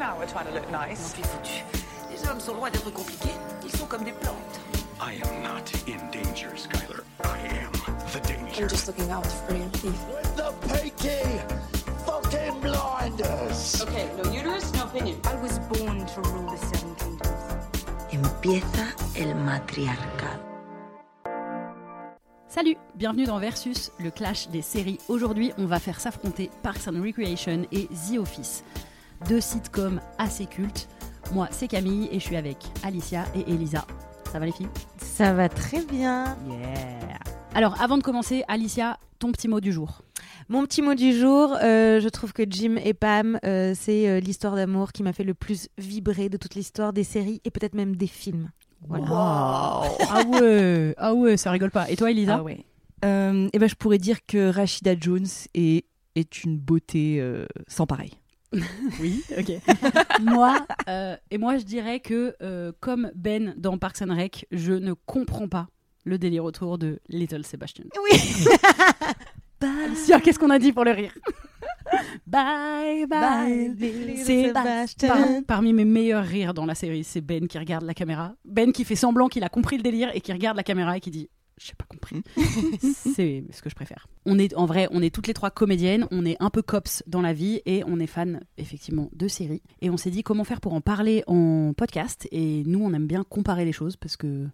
an hour trying to look nice. foutu. Les hommes sont loin d'être compliqués. Ils sont comme des plantes. I am not in danger, Skylar. I am the danger. I'm just looking out for you, Keith. The Peaky fucking blinders. Okay, no uterus, no opinion. I was born to rule the Seven Kingdoms. Empieza el matriarcado. Salut, bienvenue dans Versus, le clash des séries. Aujourd'hui, on va faire s'affronter Parks and Recreation et The Office. Deux sitcoms assez cultes. Moi, c'est Camille et je suis avec Alicia et Elisa. Ça va les filles? Ça va très bien. Yeah Alors, avant de commencer, Alicia, ton petit mot du jour. Mon petit mot du jour, euh, je trouve que Jim et Pam, euh, c'est euh, l'histoire d'amour qui m'a fait le plus vibrer de toute l'histoire des séries et peut-être même des films. Voilà. Ah ouais, ah ouais, ça rigole pas. Et toi, Elisa? Ah ouais. Euh, eh ben, je pourrais dire que Rachida Jones est, est une beauté euh, sans pareil. Oui, ok. moi, euh, et moi, je dirais que euh, comme Ben dans Parks and Rec, je ne comprends pas le délire autour de Little Sebastian. Oui. Alicia, qu'est-ce qu'on a dit pour le rire? Bye bye. C'est par- parmi mes meilleurs rires dans la série, c'est Ben qui regarde la caméra. Ben qui fait semblant qu'il a compris le délire et qui regarde la caméra et qui dit j'ai pas compris. c'est ce que je préfère. On est en vrai, on est toutes les trois comédiennes, on est un peu cops dans la vie et on est fan effectivement de séries. Et on s'est dit comment faire pour en parler en podcast. Et nous, on aime bien comparer les choses parce que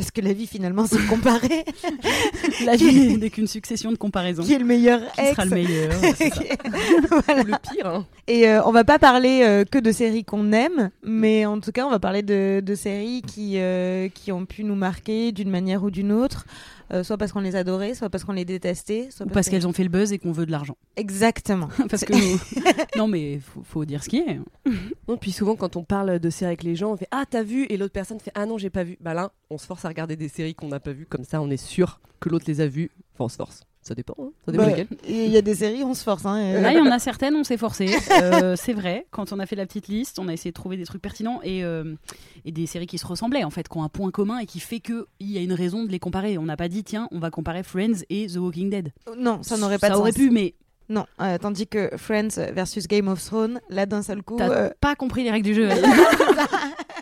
Parce que la vie finalement c'est comparé. la vie n'est qu'une succession de comparaisons. qui est le meilleur Qui ex sera le meilleur ça. Voilà. Le pire, hein. Et euh, on va pas parler euh, que de séries qu'on aime, mais en tout cas, on va parler de, de séries qui, euh, qui ont pu nous marquer d'une manière ou d'une autre, euh, soit parce qu'on les adorait, soit parce qu'on les détestait, soit Ou parce qu'elles ont fait le buzz et qu'on veut de l'argent. Exactement. Parce que non mais faut, faut dire ce qui est. Non, puis souvent, quand on parle de séries avec les gens, on fait Ah, t'as vu? Et l'autre personne fait Ah non, j'ai pas vu. Bah là, on se force à regarder des séries qu'on n'a pas vues, comme ça, on est sûr que l'autre les a vues. Enfin, on se force. Ça dépend, hein. ça dépend Bah, lesquelles. et Il y a des séries, on se force. Hein, et- Là, il y en a certaines, on s'est forcé. Euh, c'est vrai. Quand on a fait la petite liste, on a essayé de trouver des trucs pertinents et, euh, et des séries qui se ressemblaient, en fait, qui ont un point commun et qui fait qu'il y a une raison de les comparer. On n'a pas dit, tiens, on va comparer Friends et The Walking Dead. Non, ça n'aurait pas Ça de aurait sens. pu, mais Non, euh, tandis que Friends versus Game of Thrones, là d'un seul coup. t'as euh, pas compris les règles du jeu.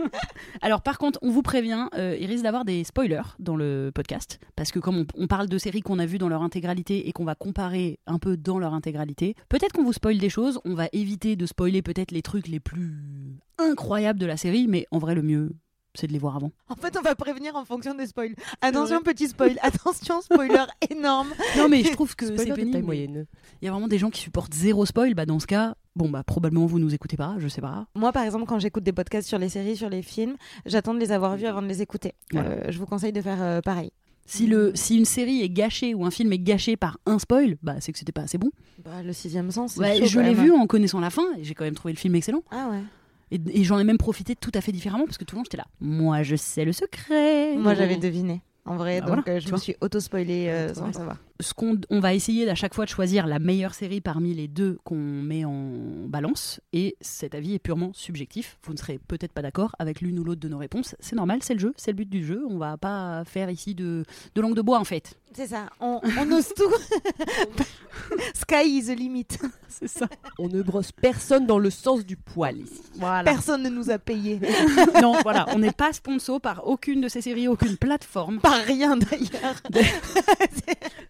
Alors, par contre, on vous prévient, euh, il risque d'avoir des spoilers dans le podcast. Parce que, comme on, on parle de séries qu'on a vues dans leur intégralité et qu'on va comparer un peu dans leur intégralité, peut-être qu'on vous spoil des choses. On va éviter de spoiler peut-être les trucs les plus incroyables de la série, mais en vrai, le mieux, c'est de les voir avant. En fait, on va prévenir en fonction des spoils. Attention, petit spoil. Attention, spoiler énorme. Non, mais je trouve que c'est pénible. moyenne. Il y a vraiment des gens qui supportent zéro spoil. Bah, dans ce cas, bon, bah, probablement vous nous écoutez pas, je sais pas. Moi, par exemple, quand j'écoute des podcasts sur les séries, sur les films, j'attends de les avoir vus avant de les écouter. Voilà. Euh, je vous conseille de faire euh, pareil. Si, le, si une série est gâchée ou un film est gâché par un spoil, bah, c'est que c'était pas assez bon. Bah, le sixième sens. c'est Ouais, chaud, je l'ai vu en connaissant la fin et j'ai quand même trouvé le film excellent. Ah ouais. Et, et j'en ai même profité tout à fait différemment parce que tout le long j'étais là. Moi je sais le secret. Moi, j'avais deviné. En vrai, Bah donc voilà, euh, je me suis auto-spoilé euh, sans savoir. Ce qu'on on va essayer à chaque fois de choisir la meilleure série parmi les deux qu'on met en balance. Et cet avis est purement subjectif. Vous ne serez peut-être pas d'accord avec l'une ou l'autre de nos réponses. C'est normal, c'est le jeu, c'est le but du jeu. On va pas faire ici de, de langue de bois en fait. C'est ça, on, on ose tout. Sky is the limit. C'est ça. On ne brosse personne dans le sens du poil ici. Voilà. Personne ne nous a payé. non, voilà, on n'est pas sponsor par aucune de ces séries, aucune plateforme. Par rien d'ailleurs.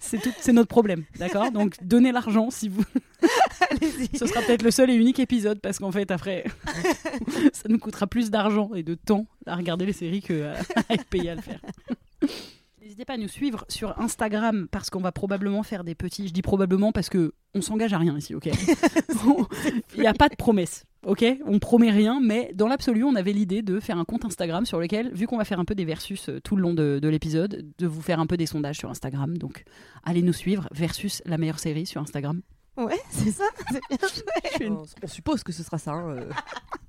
C'est tout, c'est notre problème, d'accord? Donc donnez l'argent si vous. Allez-y. Ce sera peut-être le seul et unique épisode parce qu'en fait après, ça nous coûtera plus d'argent et de temps à regarder les séries que à, à être payé à le faire. N'hésitez pas à nous suivre sur Instagram parce qu'on va probablement faire des petits. Je dis probablement parce que on s'engage à rien ici, ok Il n'y a pas de promesse, ok On promet rien, mais dans l'absolu, on avait l'idée de faire un compte Instagram sur lequel, vu qu'on va faire un peu des versus euh, tout le long de, de l'épisode, de vous faire un peu des sondages sur Instagram. Donc, allez nous suivre versus la meilleure série sur Instagram. Ouais, c'est ça. C'est bien joué. On, on suppose que ce sera ça. hein, euh.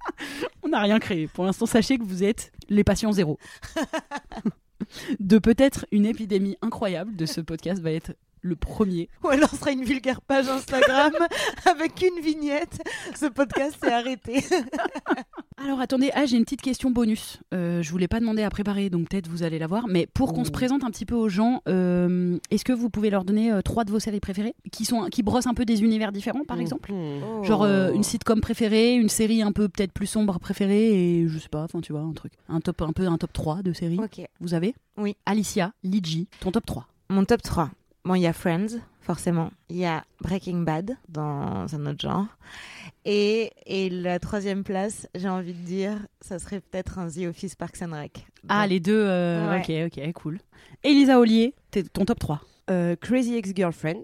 On n'a rien créé. Pour l'instant, sachez que vous êtes les patients zéro. de peut-être une épidémie incroyable de ce podcast va être le premier. Ou alors ce sera une vulgaire page Instagram avec une vignette. Ce podcast s'est arrêté. Alors attendez, ah, j'ai une petite question bonus. Euh, je voulais pas demander à préparer, donc peut-être vous allez la voir. Mais pour qu'on se présente un petit peu aux gens, euh, est-ce que vous pouvez leur donner euh, trois de vos séries préférées qui sont qui brossent un peu des univers différents, par exemple Mhm. Genre euh, une sitcom préférée, une série un peu peut-être plus sombre préférée et je sais pas, enfin tu vois un truc, un top un peu un top 3 de séries. Vous avez Oui. Alicia, Ligi, ton top 3. Mon top 3. Bon, il y a Friends, forcément. Il y a Breaking Bad, dans un autre genre. Et, et la troisième place, j'ai envie de dire, ça serait peut-être un The Office Parks and Rec. Ah, Donc, les deux, euh, Ouais. ok, ok, cool. Elisa Ollier, t'es- ton top 3. Euh, Crazy Ex-Girlfriend.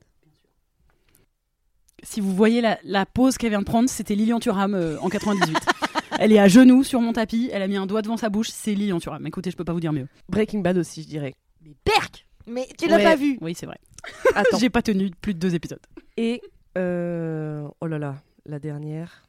Si vous voyez la, la pause qu'elle vient de prendre, c'était Lilian Thuram euh, en 98. elle est à genoux sur mon tapis, elle a mis un doigt devant sa bouche, c'est Lilian Thuram. Écoutez, je peux pas vous dire mieux. Breaking Bad aussi, je dirais. Mais perc Mais tu l'as Ouais. pas vu Oui, c'est vrai. Attends. J'ai pas tenu plus de deux épisodes. Et euh, oh là là, la dernière.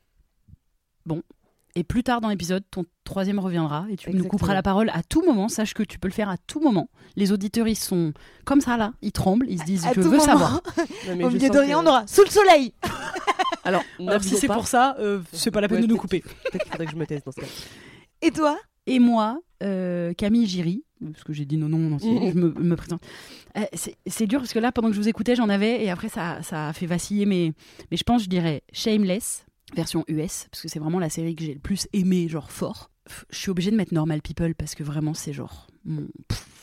Et plus tard dans l'épisode, ton troisième reviendra et tu nous couperas la parole à tout moment. Sache que tu peux le faire à tout moment. Les auditeurs, ils sont comme ça là, ils tremblent, ils se disent À je tout veux moment. savoir. Non, Au milieu de rien, que- on aura sous le soleil Alors, Alors si c'est pas. pour ça, euh, c'est pas la peine Ouais, de nous couper. Peut-être qu'il faudrait que je me taise dans ce cas. Et toi? Et moi, euh, Camille Giry, parce que j'ai dit non, non, Mhm. je me, me présente. Euh, c'est dur parce que là, pendant que je vous écoutais, j'en avais, et après, ça, ça a fait vaciller, mais, mais je pense, je dirais Shameless, version US, parce que c'est vraiment la série que j'ai le plus aimé, genre fort. Je suis obligée de mettre Normal People parce que vraiment, c'est genre. mon-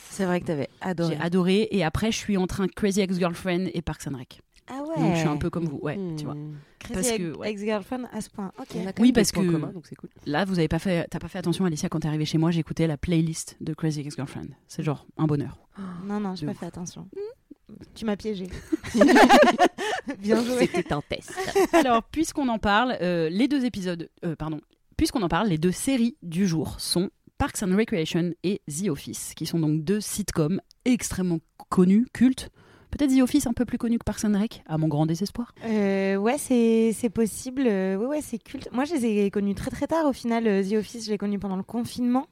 C'est vrai que t'avais adoré. J'ai adoré, et après, je suis entre un Crazy Ex-Girlfriend et Parks and Rec. Ah ouais Donc, je suis un peu comme vous, ouais, tu vois. Hmm. Crazy parce ex- que, ouais. Ex-girlfriend à ce point. Ok. On a quand Oui, même parce que- communs, donc c'est cool. Là, vous avez pas fait, t'as pas fait attention, Alicia, quand t'es arrivée chez moi, j'écoutais la playlist de Crazy Ex-Girlfriend. C'est genre un bonheur. Non, non, j'ai pas ouf. fait attention. Tu m'as piégé. Bien joué. C'était un test. Alors, puisqu'on en parle, euh, les deux épisodes, euh, pardon, puisqu'on en parle, les deux séries du jour sont Parks and Recreation et The Office, qui sont donc deux sitcoms extrêmement connus, cultes. Peut-être The Office un peu plus connu que Parks and à mon grand désespoir. Euh, ouais, c'est c'est possible. Euh, ouais, ouais, c'est culte. Moi, je les ai connus très très tard. Au final, euh, The Office, je l'ai connu pendant le confinement.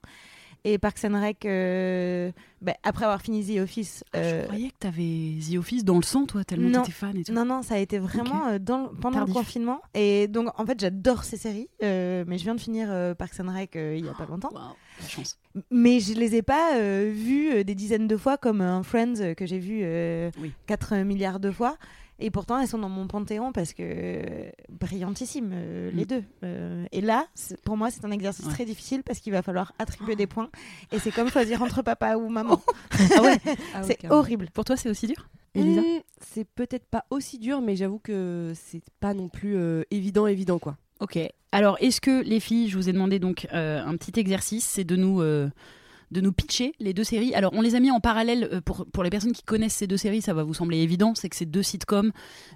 Et Parks and Rec, euh, bah, après avoir fini The Office. euh, Je croyais que t'avais The Office dans le sang, toi, tellement t'étais fan et tout. non, non, ça a été vraiment euh, dans le- pendant Tardif. le confinement. Et donc, en fait, j'adore ces séries. euh, mais je viens de finir euh, Parks and Rec euh, il y a pas longtemps. Waouh, la chance. Mais je les ai pas euh, euh, des dizaines de fois comme un Friends euh, que j'ai vu euh, Oui. 4 milliards de fois. Et pourtant, elles sont dans mon panthéon parce que euh, brillantissimes, euh, les Mm. deux. Euh, et là, pour moi, c'est un exercice Ouais. très difficile parce qu'il va falloir attribuer des points. Et c'est comme choisir entre papa ou maman. Ah ouais c'est horrible. Pour toi, c'est aussi dur Elisa Hmm, C'est peut-être pas aussi dur, mais j'avoue que c'est pas non plus euh, évident, évident quoi. Ok. Alors, est-ce que les filles, je vous ai demandé donc euh, un petit exercice, c'est de nous euh, de nous pitcher les deux séries. Alors, on les a mis en parallèle euh, pour pour les personnes qui connaissent ces deux séries, ça va vous sembler évident, c'est que c'est deux sitcoms,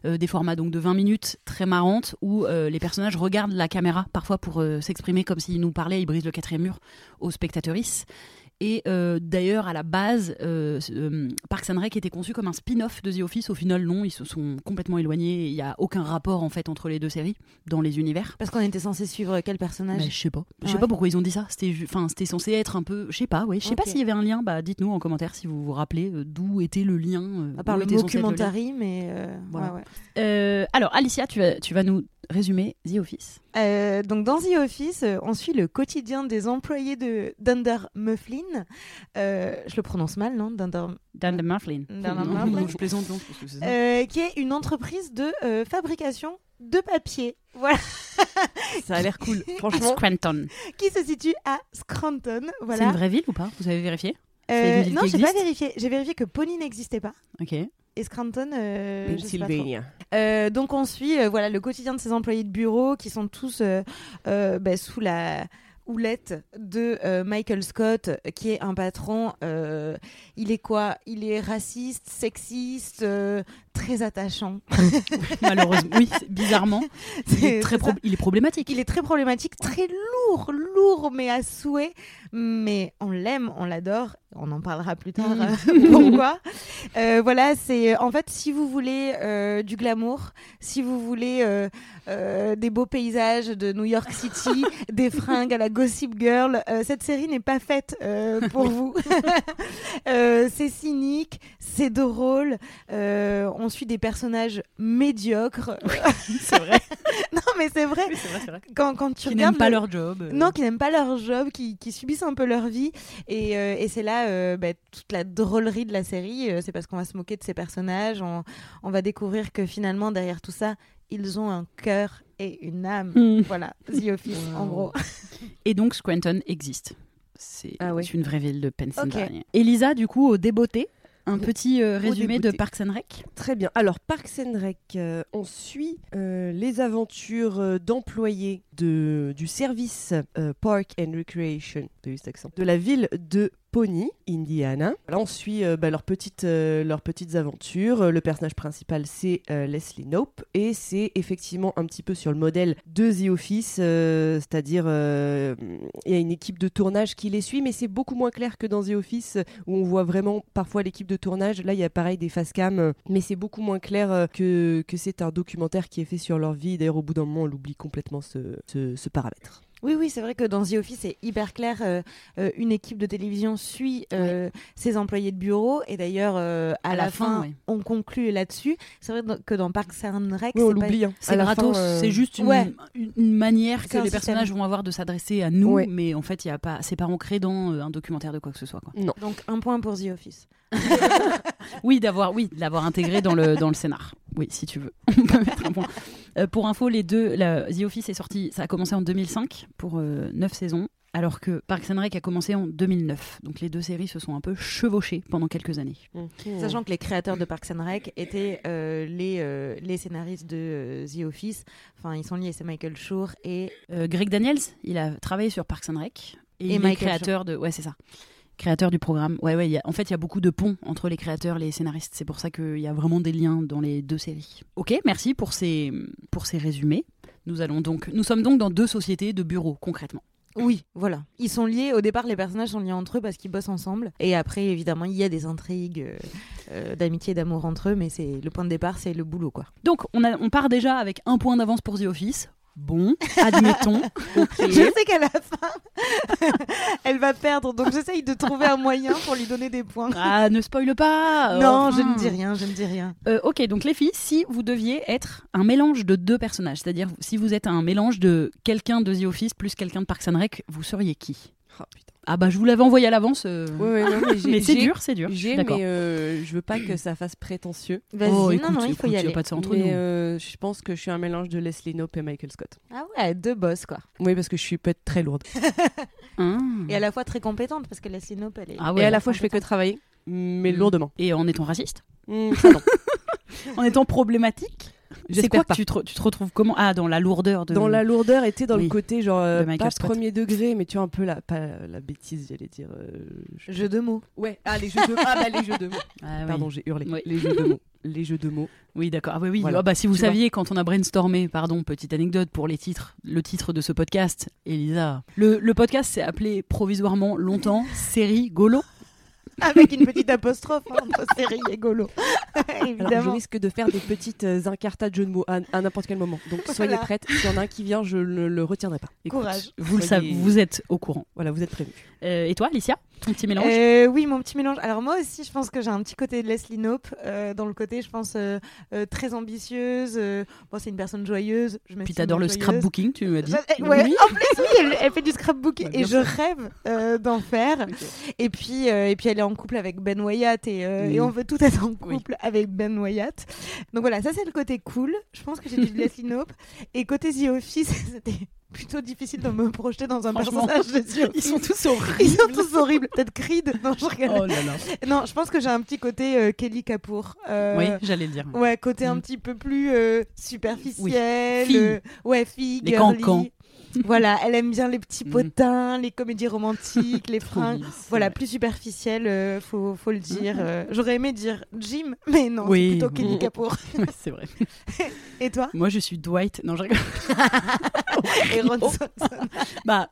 euh, des formats donc de 20 minutes, très marrantes, où euh, les personnages regardent la caméra parfois pour s'exprimer comme s'ils nous parlaient, ils brisent le quatrième mur aux spectatrices. Et euh, d'ailleurs, à la base, euh, euh, Parks and Rec était conçu comme un spin-off de The Office. Au final, non, ils se sont complètement éloignés. Il n'y a aucun rapport en fait entre les deux séries dans les univers. Parce qu'on était censé suivre quel personnage Mais je sais pas. Je sais ouais pas pourquoi ils ont dit ça. C'était, ju- enfin, c'était censé être un peu, je sais pas. Ouais, je sais pas s'il y avait un lien. Bah, dites-nous en commentaire si vous vous rappelez euh, d'où était le lien. euh, À part le documentary, mais Voilà. ouais, ouais. Alors, Alicia, tu vas, tu vas nous résumer The Office. Euh, donc dans The Office, euh, on suit le quotidien des employés de Dunder Mifflin. Euh, je le prononce mal, non Dunder, Dan de Mifflin. Dan de Non, Mifflin. je plaisante, non, je pense que c'est ça. euh, qui est une entreprise de euh, fabrication de papier. Voilà, Ça a l'air cool. À Franchement, Scranton. qui se situe à Scranton. C'est une vraie ville ou pas? Vous avez vérifié? Euh, non, j'ai pas vérifié. J'ai vérifié que Pony n'existait pas. Ok. Et Scranton, euh. Pennsylvania. Euh, donc on suit euh, voilà le quotidien de ces employés de bureau qui sont tous bah, sous la houlette de euh, Michael Scott qui est un patron euh, il est quoi? Il est raciste sexiste euh, très attachant Malheureusement, oui, bizarrement. Il est, très il est problématique. il est très problématique très lourd lourd mais à souhait mais on l'aime, on l'adore. On en parlera plus tard. Mm. euh, pourquoi Euh, Voilà, c'est en fait si vous voulez euh, du glamour, si vous voulez euh, des beaux paysages de New York City, des fringues à la Gossip Girl, cette série n'est pas faite pour vous. C'est cynique, c'est drôle. euh, on suit des personnages médiocres. C'est vrai. non, mais c'est vrai. Oui, vrai. Quand, quand tu Qui regardes n'aiment pas le- leur job. euh. non, qui n'aiment pas leur job, qui, qui subissent un peu leur vie. Et, euh, et c'est là euh, bah, toute la drôlerie de la série. c'est parce qu'on va se moquer de ces personnages. On, on va découvrir que finalement, derrière tout ça, ils ont un cœur et une âme. Hmm. Voilà, The Office, en gros. Et donc Scranton existe. C'est Ah une vraie ville de Pennsylvanie. Elisa, du coup, au débeauté, un petit euh, résumé de. Parks and Rec. Très bien. Alors, Parks and Rec, euh, on suit euh, les aventures d'employés de, du service euh, Park and Recreation, accent, de la ville de Pony, Indiana. Là, on suit euh, bah, leurs, petites, euh, leurs petites aventures. Le personnage principal, c'est euh, Leslie Knope. Et c'est effectivement un petit peu sur le modèle de The Office, c'est-à-dire il y a une équipe de tournage qui les suit, mais c'est beaucoup moins clair que dans The Office, où on voit vraiment parfois l'équipe de tournage. Là, il y a pareil des face cam, mais c'est beaucoup moins clair que, que c'est un documentaire qui est fait sur leur vie. D'ailleurs, au bout d'un moment, on oublie complètement ce, ce, ce paramètre. Oui, oui, c'est vrai que dans The Office, c'est hyper clair. euh, euh, une équipe de télévision suit euh, ses employés de bureau. Et d'ailleurs, euh, à, À la, la fin, fin, ouais. on conclut là-dessus. C'est vrai que dans Parks and Rec, Oui, on c'est pas- l'oublie. hein. C'est la gratos, fin, euh, c'est juste une, ouais. une- une manière C'est que un les système. personnages vont avoir de s'adresser à nous, Ouais. mais en fait, il y a pas, c'est pas ancré dans euh, un documentaire de quoi que ce soit. Quoi. Non. Donc un point pour The Office. Oui, d'avoir, oui, de l'avoir intégré dans le dans le scénar. Oui, si tu veux, on peut mettre un point. Euh, pour info, les deux, la- The Office est sorti, ça a commencé en 2005 pour 9 saisons, alors que Parks and Rec a commencé en 2009. Donc les deux séries se sont un peu chevauchées pendant quelques années. Sachant que les créateurs de Parks and Rec étaient euh, les, euh, les scénaristes de euh, The Office. Enfin, ils sont liés, c'est Michael Schur et Euh, Greg Daniels, il a travaillé sur Parks and Rec et, Et il est Michael créateur de, ouais, c'est ça. Créateur du programme. Ouais, ouais. il y a- en fait, il y a beaucoup de ponts entre les créateurs, les scénaristes. C'est pour ça qu'il y a vraiment des liens dans les deux séries. Ok, merci pour ces pour ces résumés. Nous allons donc, nous sommes donc dans deux sociétés de bureaux concrètement. Oui, voilà. Ils sont liés. Au départ, les personnages sont liés entre eux parce qu'ils bossent ensemble. Et après, évidemment, il y a des intrigues euh, euh, d'amitié, d'amour entre eux. Mais c'est le point de départ, c'est le boulot, quoi. Donc, on, a, on part déjà avec un point d'avance pour The Office. Bon, admettons. Je sais qu'à la fin, elle va perdre. Donc, j'essaye de trouver un moyen pour lui donner des points. Ah, ne spoile pas. non, enfin. je ne dis rien. Je ne dis rien. Euh, ok, donc les filles, si vous deviez être un mélange de deux personnages, c'est-à-dire si vous êtes un mélange de quelqu'un de The Office plus quelqu'un de Parks and Rec, vous seriez qui? Ah. Ah bah je vous l'avais envoyé à l'avance. euh, Ouais, ouais, non, mais j'ai- mais c'est dur, c'est dur. J'ai, d'accord. mais euh, je veux pas que ça fasse prétentieux. Vas-y, Oh, non, écoute, non, il écoute, faut y y a aller. pas de ça entre mais nous. euh, je pense que je suis un mélange de Leslie Knope et Michael Scott. Ah ouais, deux boss, quoi. Oui, parce que je suis peut-être très lourde. Ah. Et à la fois très compétente parce que Leslie Knope, elle est. Ah et ouais. à la fois, je fais que travailler, mais Mm. lourdement. Et en étant raciste Mm, non. En étant problématique C'est quoi pas. tu te, tu te retrouves comment? Ah, dans la lourdeur de. Dans la lourdeur était dans Oui. le côté genre euh, De pas Scott. premier degré, mais tu vois un peu la pas la bêtise, j'allais dire. euh, je- Jeu de mots. Ouais, ah les jeux de ah bah les jeux de mots. Ah, oui. Pardon, j'ai hurlé. Oui. Les jeux de mots. Les jeux de mots. Oui, d'accord. Ah, oui, oui. Voilà. Ah, bah, si vous Tu saviez, quand on a brainstormé, pardon, petite anecdote pour les titres, le titre de ce podcast, Elisa. Le, le podcast s'est appelé provisoirement longtemps Série Golo. Avec une petite apostrophe hein, entre série et golo. Alors je Évidemment. risque de faire des petites euh, incartades de jeux de mots à, à n'importe quel moment. Donc soyez Voilà. prêtes. S'il y en a un qui vient, je ne le retiendrai pas. Écoute, Courage. Vous le savez, vous êtes au courant. Voilà, vous êtes prévenus. Euh, et toi, Alicia? Ton petit mélange? Euh, oui, mon petit mélange. Alors moi aussi, je pense que j'ai un petit côté de Leslie Knope, euh, dans le côté, je pense, euh, très ambitieuse. bon, c'est une personne joyeuse. Je Puis t'adores le joyeuse. scrapbooking, tu m'as dit. Ouais, Oui. en plus, oui, elle, elle fait du scrapbooking Ouais, et je rêve d'en faire. Et puis, et puis, elle est en couple avec Ben Wyatt et, et on veut tout être en Oui. couple avec Ben Wyatt. Donc voilà, ça c'est le côté cool. Je pense que j'ai du Leslie Knope. Et côté The Office, c'était plutôt difficile de me projeter dans un personnage Ils sont tous horribles. Ils sont tous horribles. Peut-être Creed. Non, je rigole. Oh là là. Non, je pense que j'ai un petit côté euh, Kelly Kapoor. Euh, Oui, j'allais le dire. Ouais, côté un Mm. petit peu plus euh, superficiel. Fille. euh, ouais, fille, Les girly. cancans. Voilà, elle aime bien les petits Mhm. potins, les comédies romantiques, les fringues. Voilà, ouais. plus superficiel, euh, faut, faut le dire. euh, J'aurais aimé dire Jim, mais non, Oui. plutôt Kelly Kapoor. Ouais, c'est vrai. Et toi? Moi, je suis Dwight. Non, je rigole. Et Ron Oh. Bah,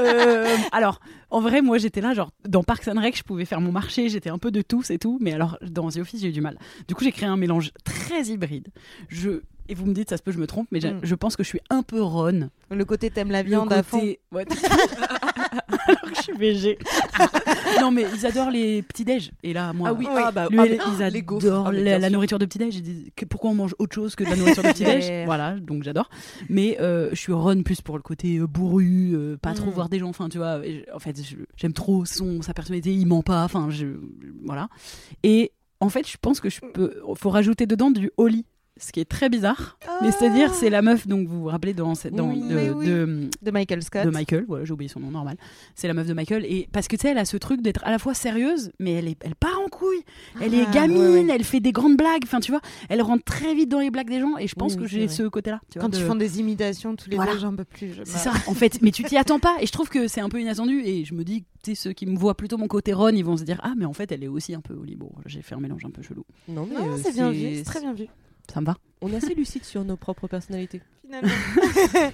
euh, alors, en vrai, moi, j'étais là, genre, dans Parks and Rec, je pouvais faire mon marché, j'étais un peu de tous et tout, mais alors, dans The Office, j'ai eu du mal. Du coup, j'ai créé un mélange très hybride. Je, et vous me dites, ça se peut, je me trompe, mais Mm. je pense que je suis un peu Ron. Le côté t'aimes la Le viande à fond. côté- Ouais. alors que je suis végé. non, mais ils adorent les petits-déj. Et là, moi, Ah oui, Oui. ah bah, lui, ah, ils adorent Ah, la, nourriture de petit-déj. Ils disent que pourquoi on mange autre chose que de la nourriture de petit-déj? Voilà, donc j'adore. Mais euh, je suis Ron plus pour le côté euh, bourru, euh, pas trop Mm. voir des gens. Enfin, tu vois, et je- en fait, j'aime trop son, sa personnalité, il ment pas. Enfin, je, voilà. Et en fait, je pense que je peux. Faut rajouter dedans du Holly. Ce qui est très bizarre, mais c'est-à-dire c'est la meuf donc vous vous rappelez dans, cette- dans Oui, de, oui, oui. de- De Michael Scott. de Michael, voilà, j'ai oublié son nom normal. C'est la meuf de Michael et parce que tu sais, elle a ce truc d'être à la fois sérieuse, mais elle est, elle part en couille. Elle est Ah, gamine, ouais, ouais. elle fait des grandes blagues. Enfin, tu vois, elle rentre très vite dans les blagues des gens et je pense Oui, que j'ai ce côté-là. Quand de- ils font des imitations tous les Voilà. deux, j'en peux plus. je C'est ça, en fait. Mais tu t'y attends pas et je trouve que c'est un peu inattendu et je me dis, tu sais, ceux qui me voient plutôt mon côté Ron, ils vont se dire, ah, mais en fait, elle est aussi un peu Oli. Bon, j'ai fait un mélange un peu chelou. Non, mais Non, euh, c'est bien vu, c'est très bien vu. Ça me va. On est assez lucide sur nos propres personnalités. Finalement.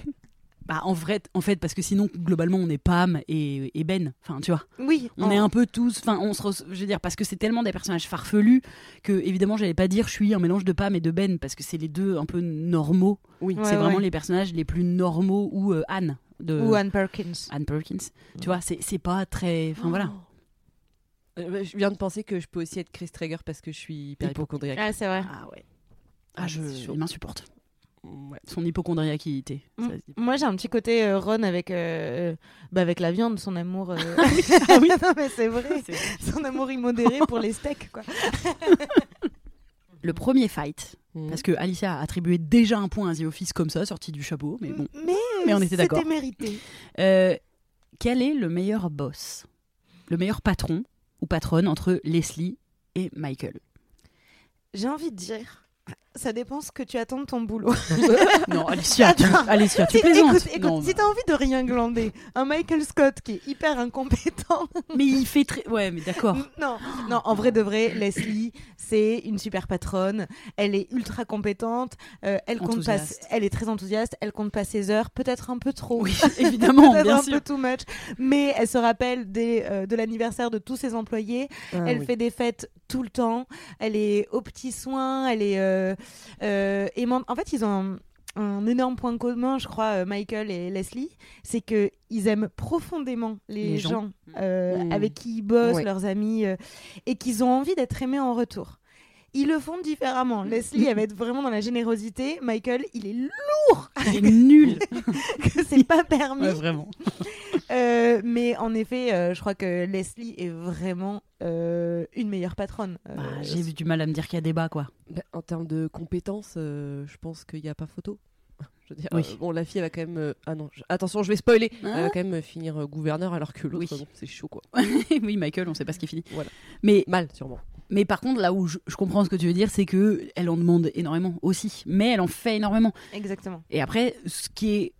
Bah, en vrai, en fait, parce que sinon, globalement, on est Pam et, et Ben. Enfin, tu vois. oui, On est un peu tous, enfin, on se, re- je veux dire, parce que c'est tellement des personnages farfelus que évidemment, j'allais pas dire je suis un mélange de Pam et de Ben parce que c'est les deux un peu normaux. Oui. Ouais, c'est vraiment les personnages les plus normaux ou euh, Anne de Ou Anne Perkins. Anne Perkins. Tu vois, c'est c'est pas très, enfin voilà. Euh, je viens de penser que je peux aussi être Chris Traeger parce que je suis hyper Hypo- hypochondriaque. Ah, c'est vrai. Ah ouais. Ah, Ah, je, il m'insupporte. Ouais. Son hypochondriaquité. Mm. Moi, j'ai un petit côté euh, Ron avec, euh, bah, avec la viande, son amour. euh, Ah oui. non, mais c'est vrai. Son amour immodéré pour les steaks, quoi. Le premier fight, Mm. parce que Alicia a attribué déjà un point à The Office comme ça, sorti du chapeau, mais bon. Mais, Mais on était d'accord. C'était mérité. Euh, quel est le meilleur boss? Le meilleur patron ou patronne entre Leslie et Michael? J'ai envie de dire. Ça dépend ce que tu attends de ton boulot. Non, Alicia, tu, Attends. Alicia, tu Si- plaisantes. écoute, écoute, non, si t'as envie de rien glander, un Michael Scott qui est hyper incompétent. mais il fait très. Ouais, mais d'accord. non, non, en vrai de vrai, Leslie, c'est une super patronne. Elle est ultra compétente. euh, elle compte pas, Enthousiaste. elle est très enthousiaste. Elle compte pas ses heures, peut-être un peu trop. Oui, évidemment, Peut-être bien un sûr. peu too much, mais elle se rappelle des, euh, de l'anniversaire de tous ses employés. Ah elle fait des fêtes tout le temps. Elle est aux petits soins. Elle est euh, euh, aimante. En fait, ils ont un, un énorme point commun, je crois, euh, Michael et Leslie, c'est que ils aiment profondément les, Les gens. gens, euh, Mm. avec qui ils bossent, Ouais. leurs amis, euh, et qu'ils ont envie d'être aimés en retour. Ils le font différemment. Leslie, elle va être vraiment dans la générosité. Michael, il est lourd, Il est nul. que c'est pas permis. Ouais, vraiment. Euh, mais en effet, euh, je crois que Leslie est vraiment euh, une meilleure patronne. Euh, Bah, J'ai eu du mal à me dire qu'il y a débat, quoi. Bah, en termes de compétences, euh, je pense qu'il n'y a pas photo. Je veux dire, Oui. euh, bon, la fille, elle va quand même. euh, ah non, je- attention, je vais spoiler. Hein elle va quand même finir euh, gouverneur alors que l'autre, Oui. bon, c'est chaud quoi. oui, Michael, on sait pas ce qui finit. Voilà. Mais, Mal, sûrement. mais par contre, là où je, je comprends ce que tu veux dire, c'est que elle en demande énormément aussi. Mais elle en fait énormément. Exactement. Et après, ce qui est.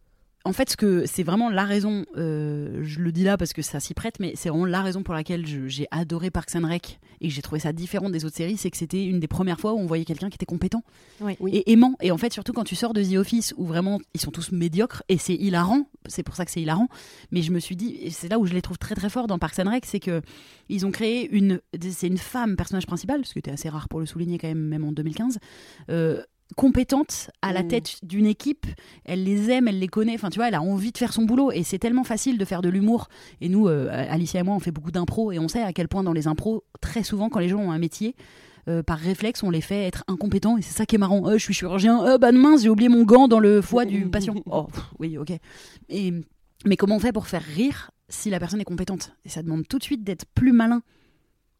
En fait, ce que c'est vraiment la raison, euh, je le dis là parce que ça s'y prête, mais c'est vraiment la raison pour laquelle j'ai adoré Parks and Rec et que j'ai trouvé ça différent des autres séries, c'est que c'était une des premières fois où on voyait quelqu'un qui était compétent Oui. et aimant. Et en fait, surtout quand tu sors de The Office où vraiment ils sont tous médiocres et c'est hilarant, c'est pour ça que c'est hilarant. Mais je me suis dit, et c'est là où je les trouve très très forts dans Parks and Rec, c'est que ils ont créé une, c'est une femme personnage principal, ce qui était assez rare pour le souligner quand même, même en 2015. euh, compétente à la Mm. tête d'une équipe, elle les aime, elle les connaît, enfin tu vois, elle a envie de faire son boulot et c'est tellement facile de faire de l'humour. Et nous, euh, Alicia et moi, on fait beaucoup d'impro et on sait à quel point dans les impros, très souvent quand les gens ont un métier, euh, par réflexe, on les fait être incompétents et c'est ça qui est marrant. Euh, je suis chirurgien, euh, bah mince, j'ai oublié mon gant dans le foie du patient. Oh, pff, oui, ok. Et, mais comment on fait pour faire rire si la personne est compétente? Et ça demande tout de suite d'être plus malin.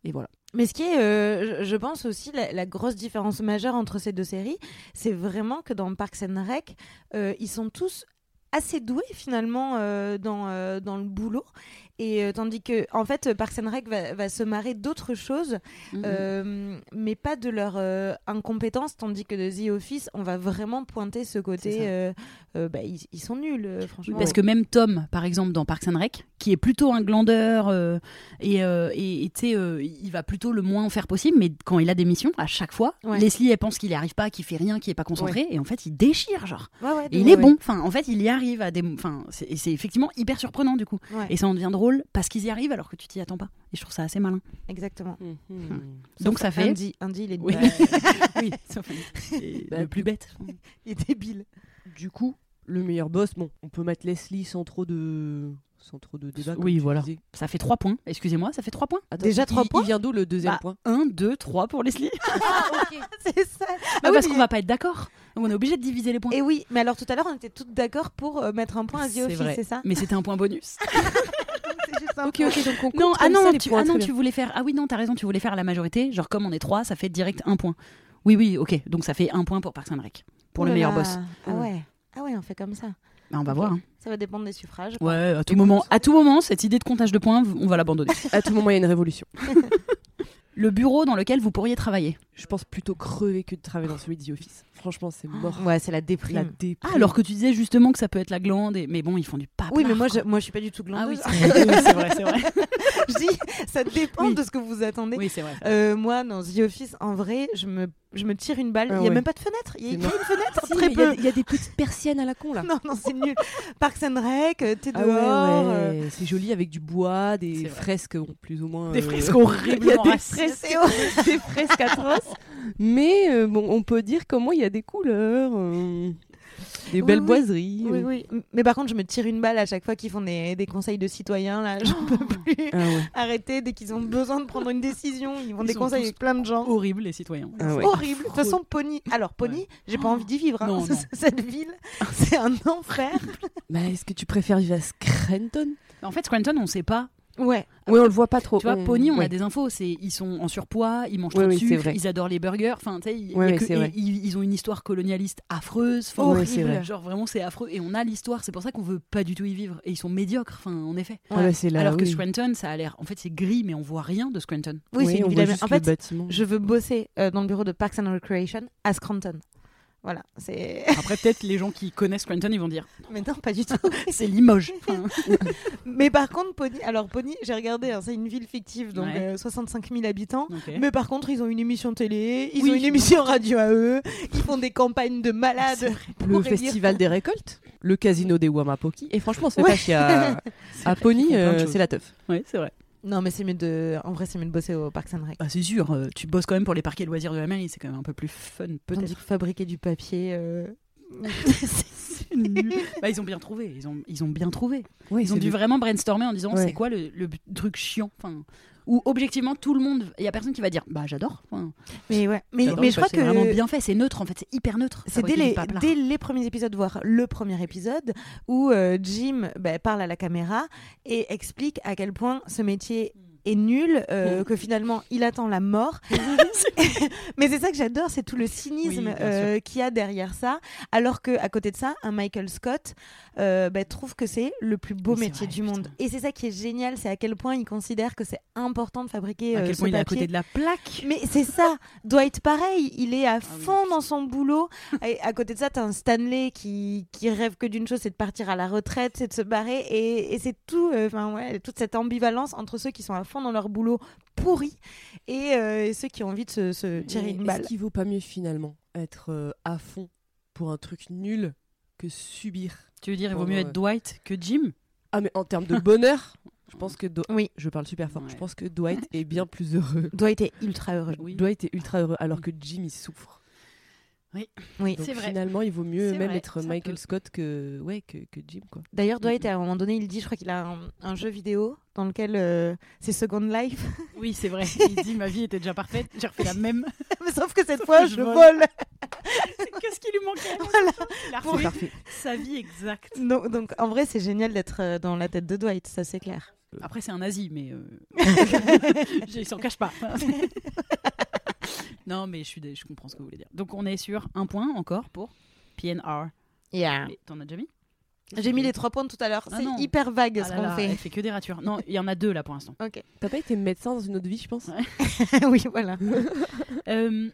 Et voilà. Mais ce qui est, euh, je- pense aussi, la, grosse différence majeure entre ces deux séries, c'est vraiment que dans Parks and Rec, euh, ils sont tous assez doués finalement euh, dans le boulot. Et euh, tandis que, en fait, Parks and Rec va, va se marrer d'autres choses, Mhm. euh, mais pas de leur euh, incompétence. Tandis que de The Office, on va vraiment pointer ce côté. bah, ils, ils sont nuls, franchement. parce que même Tom, par exemple, dans Parks and Rec, qui est plutôt un glandeur et et- il va plutôt le moins en faire possible, mais quand il a des missions, à chaque fois, Ouais. Leslie, elle pense qu'il n'y arrive pas, qu'il fait rien, qu'il est pas concentré, et en fait, il déchire, genre. Ouais, Et il est bon. Enfin, en fait, il y arrive à des. Enfin, c'est effectivement hyper surprenant du coup. Et ça en devient drôle parce qu'ils y arrivent alors que tu t'y attends pas. Et je trouve ça assez malin. exactement. Mhm. Donc ça fait. Andy, Andy, il est, Oui. bah, oui, sauf Bah, le plus bête. il est débile. Du coup, le meilleur boss, bon, on peut mettre Leslie sans trop de sans trop de débat. Oui, voilà. disais. Ça fait 3 points. Excusez-moi, ça fait 3 points. Attends, Déjà il- trois il- points Il vient d'où le deuxième Bah, point? 1, 2, 3 pour Leslie. C'est ça. Bah, Ah oui, parce mais- qu'on va pas être d'accord. Donc on est obligé de diviser les points. Et oui, mais alors tout à l'heure, on était toutes d'accord pour euh, mettre un point à The C'est Office, vrai. c'est ça? Mais c'était un point bonus. C'est juste un Ok, ok, donc on compte Non, ah comme non, ça les tu, points, ah non tu voulais faire. Ah oui, non, t'as raison, tu voulais faire la majorité. Genre, comme on est 3, ça fait direct un point. Oui, oui, ok. Donc ça fait un point pour Parks and Rec. Pour Oh le meilleur là. boss. Ah ouais. Ah ouais, on fait comme ça. Bah, on va voir. hein. Ça va dépendre des suffrages. Ouais, à tout, moment, à tout moment, cette idée de comptage de points, on va l'abandonner. À tout moment, il y a une révolution. le bureau dans lequel vous pourriez travailler. Je pense plutôt crever que de travailler dans celui de The Office. Franchement, c'est mort. Ouais, c'est la La déprime. déprime. Ah, alors que tu disais justement que ça peut être la glande. Et... Mais bon, ils font du pape. Oui, mais moi je, moi, je suis pas du tout Ah oui, glandeuse. c'est oui, c'est vrai, c'est vrai. je dis, ça dépend Oui. de ce que vous attendez. Oui, c'est vrai. Euh, moi, dans The Office, en vrai, je me, je me tire une balle. Ah il y a ouais. même pas de fenêtre. Il y a, y une fenêtre, Si, très mais il y a peu. des- Il y, a des petites persiennes à la con là. Non, non, c'est nul. Parks and Rec, euh, t'es Ah dehors. ouais, euh, c'est joli avec du bois, des vrai. fresques bon, plus ou moins. Des euh, fresques horriblement des des fresques atroces. Mais euh, bon, on peut dire comment il y a des couleurs, euh, des Oui, belles oui. boiseries. Oui, euh. oui. Mais par contre, je me tire une balle à chaque fois qu'ils font des, des conseils de citoyens. Là, je peux plus Ah ouais. arrêter dès qu'ils ont besoin de prendre une décision. Ils vont des sont conseils avec plein de gens. Horrible, les citoyens. Ah ouais. Horrible. De toute façon, Pony. Alors, Pony, Ouais. j'ai pas envie d'y vivre. hein. Non, non. Cette ville, c'est un enfer. Bah, Est-ce que tu préfères vivre à Scranton? En fait, Scranton, on sait pas. Ouais. Oui, on le voit pas trop. Tu vois, Pony, on ouais. a des infos. C'est ils sont en surpoids, ils mangent Ouais, trop de oui, c'est sucre, ils adorent les burgers. Enfin, tu sais, c'est ils, ils ont une histoire colonialiste affreuse. C'est vrai. Genre vraiment, c'est affreux. Et on a l'histoire. C'est pour ça qu'on veut pas du tout y vivre. Et ils sont médiocres. Enfin, en effet. Ah bah, c'est là, Alors que oui. Scranton, ça a l'air. En fait, c'est gris, mais on voit rien de Scranton. Oui, c'est on une ville En fait, bâtiment. je veux bosser euh, dans le bureau de Parks and Recreation à Scranton. Voilà, c'est. Après, peut-être les gens qui connaissent Scranton, ils vont dire Mais non, pas du tout. c'est Limoges. Enfin, Mais par contre, Pony, alors Pony, j'ai regardé, hein, c'est une ville fictive, donc Ouais. euh, 65 000 habitants. ok. Mais par contre, ils ont une émission télé, ils Oui. ont une émission radio à eux, ils font des campagnes de malades. le festival des récoltes, le casino des Wamapoki. Et franchement, c'est Ouais. pas chier à, à Pony, euh, c'est la teuf. Ouais, c'est vrai. Non, mais c'est mieux de. En vrai, c'est mieux de bosser au Parks and Rec. Ah, c'est sûr. euh, tu bosses quand même pour les parquets loisirs de la mairie. C'est quand même un peu plus fun, peut-être. que fabriquer du papier. euh, C'est nul. Bah, ils ont bien trouvé. Ils ont, ils ont bien trouvé. Ouais, Ils ont dû vraiment brainstormer en disant Ouais. c'est quoi le, truc chiant? Enfin, où objectivement tout le monde, il y a personne qui va dire bah j'adore. Enfin, Mais ouais, mais, je crois pape, c'est vraiment que bien fait. C'est neutre en fait. C'est hyper neutre. c'est dès les, dès les premiers épisodes, voire le premier épisode, où euh, Jim bah, parle à la caméra et explique à quel point ce métier est nul, euh, que finalement il attend la mort. Mais c'est ça que j'adore, c'est tout le cynisme euh, qu'il y a derrière ça, alors que à côté de ça, un Michael Scott euh, bah, trouve que c'est le plus beau métier vrai, du monde. Et c'est ça qui est génial, c'est à quel point il considère que c'est important de fabriquer à quel ce point il est à côté de la plaque. Mais c'est ça, Dwight pareil, il est à Ah oui. fond dans son boulot. Et à côté de ça, t'as un Stanley qui, qui rêve que d'une chose, c'est de partir à la retraite, c'est de se barrer. Et, et c'est tout, enfin ouais, toute cette ambivalence entre ceux qui sont à fond dans leur boulot pourri et, euh, et ceux qui ont envie de se, se tirer Mais une balle. Est-ce qu'il vaut pas mieux finalement être euh, à fond pour un truc nul que subir? Tu veux dire il vaut mieux ouais. être Dwight que Jim? Ah mais en termes de bonheur, je pense que Do- Oui. je parle super fort. Ouais. Je pense que Dwight est bien plus heureux. Dwight est ultra heureux. Oui. Dwight est ultra heureux alors que Jim il souffre. Oui. Donc C'est vrai. finalement, il vaut mieux C'est même vrai, être Michael peut. Scott que ouais que, que Jim quoi. D'ailleurs, Dwight, à un moment donné, il dit, je crois qu'il a un, un jeu vidéo dans lequel euh, c'est Second Life. Oui, c'est vrai. Il dit ma vie était déjà parfaite. J'ai refait la même. Mais sauf que cette fois, je je vole. vole. Qu'est-ce qui lui manquait? Voilà. Il a refait Parfait. sa vie exacte. Donc, donc, en vrai, c'est génial d'être euh, dans la tête de Dwight, ça c'est clair. Après, c'est un nazi, mais euh... il s'en cache pas. Non, mais je, suis dé- je comprends ce que vous voulez dire. Donc, on est sur un point encore pour PNR. Yeah. T'en as déjà mis? J'ai mis les trois points tout à l'heure. Ah c'est hyper vague Ah ce là qu'on là, fait. Elle fait que des ratures. Non, il y en a deux là pour l'instant. Ok. T'as pas été médecin dans une autre vie, je pense? Ouais. oui, voilà. Euh,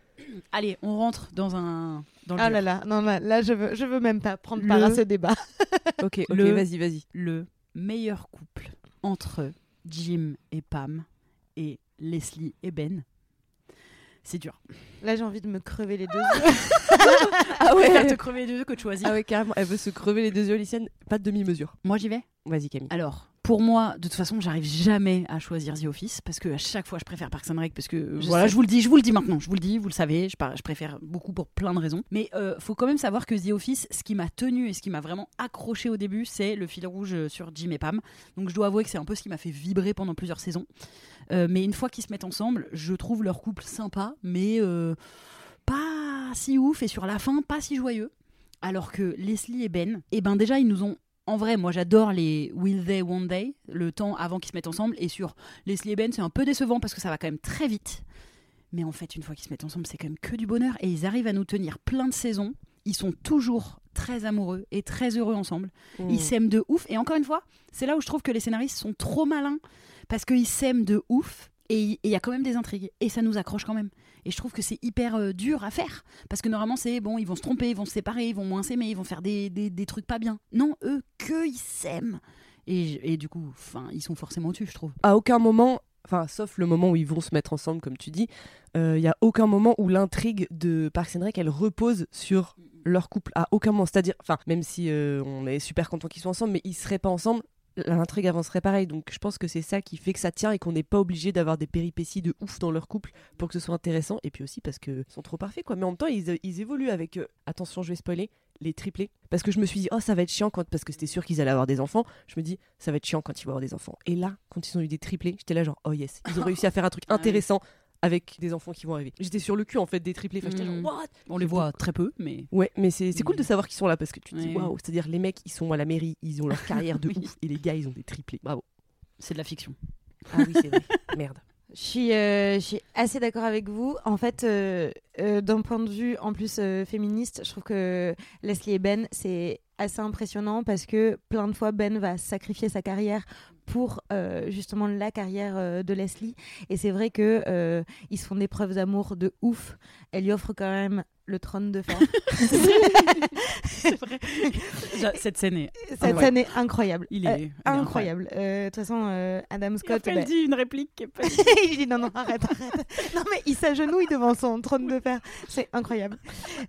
allez, on rentre dans un. Dans le Ah là là, non, là, là, je veux, je veux même pas prendre Le- part à ce débat. Ok, ok, Le- vas-y, vas-y. Le meilleur couple entre Jim et Pam et Leslie et Ben. C'est dur. Là, j'ai envie de me crever les deux. Ah Je préfère ouais te crever les deux que de choisir. Ah ouais, carrément, elle veut se crever les deux yeux, Lucienne. Pas de demi-mesure. Moi j'y vais. Vas-y, Camille. Alors, pour moi, de toute façon, j'arrive jamais à choisir The Office parce que à chaque fois, je préfère Parks and Rec parce que euh, Je voilà, sais. je vous le dis, je vous le dis maintenant, je vous le dis, vous le savez, je, par- je préfère beaucoup pour plein de raisons. Mais euh, faut quand même savoir que The Office, ce qui m'a tenu et ce qui m'a vraiment accroché au début, c'est le fil rouge euh, sur Jim et Pam. Donc je dois avouer que c'est un peu ce qui m'a fait vibrer pendant plusieurs saisons. Euh, mais une fois qu'ils se mettent ensemble, je trouve leur couple sympa, mais euh, pas si ouf et sur la fin, pas si joyeux. Alors que Leslie et Ben, eh ben déjà, ils nous ont. En vrai, moi j'adore les Will They, Won't They, le temps avant qu'ils se mettent ensemble. Et sur Leslie et Ben, c'est un peu décevant parce que ça va quand même très vite. Mais en fait, une fois qu'ils se mettent ensemble, c'est quand même que du bonheur. Et ils arrivent à nous tenir plein de saisons. Ils sont toujours très amoureux et très heureux ensemble. Mm. Ils s'aiment de ouf. Et encore une fois, c'est là où je trouve que les scénaristes sont trop malins parce qu'ils s'aiment de ouf et il y a quand même des intrigues et ça nous accroche quand même. Et je trouve que c'est hyper euh, dur à faire parce que normalement c'est bon, ils vont se tromper, ils vont se séparer, ils vont moins s'aimer, ils vont faire des, des, des trucs pas bien. Non, eux, que ils s'aiment. Et, et du coup, enfin, ils sont forcément dessus, je trouve. à aucun moment, enfin sauf le moment où ils vont se mettre ensemble, comme tu dis, il y a aucun moment où l'intrigue de Parks and Rec elle repose sur leur couple. À aucun moment, c'est-à-dire, même si euh, on est super content qu'ils soient ensemble, mais ils seraient pas ensemble. L'intrigue avancerait pareil, donc je pense que c'est ça qui fait que ça tient et qu'on n'est pas obligé d'avoir des péripéties de ouf dans leur couple pour que ce soit intéressant. Et puis aussi parce qu'ils sont trop parfaits, quoi. Mais en même temps, ils, ils évoluent avec, euh, attention, je vais spoiler, les triplés. Parce que je me suis dit, oh, ça va être chiant quand, parce que c'était sûr qu'ils allaient avoir des enfants. Je me dis, ça va être chiant quand ils vont avoir des enfants. Et là, quand ils ont eu des triplés, j'étais là, genre, oh yes, ils ont réussi à faire un truc intéressant avec des enfants qui vont arriver. J'étais sur le cul, en fait, des triplés. Enfin, j'étais Mm. genre, what On les voit très peu, mais Ouais, mais c'est c'est cool Mm. de savoir qu'ils sont là parce que tu te dis, waouh, c'est-à-dire les mecs, ils sont à la mairie, ils ont leur carrière de Oui. ouf, et les gars, ils ont des triplés. Bravo. c'est de la fiction. Ah oui, c'est vrai. Merde. Je suis, euh, je suis assez d'accord avec vous. En fait, euh, euh, d'un point de vue en plus euh, féministe, je trouve que Leslie et Ben, c'est assez impressionnant parce que plein de fois, Ben va sacrifier sa carrière pour euh, justement la carrière euh, de Leslie. Et c'est vrai que euh, ils se font des preuves d'amour de ouf. Elle lui offre quand même le trône de fer. c'est vrai. Cette scène est Cette ouais. scène est incroyable. Il est- Euh, il est incroyable. Euh, De toute façon, euh, Adam Scott. elle bah, dit une réplique qui est pas il dit non, non, arrête, arrête. Non, mais il s'agenouille devant son trône de fer. C'est incroyable.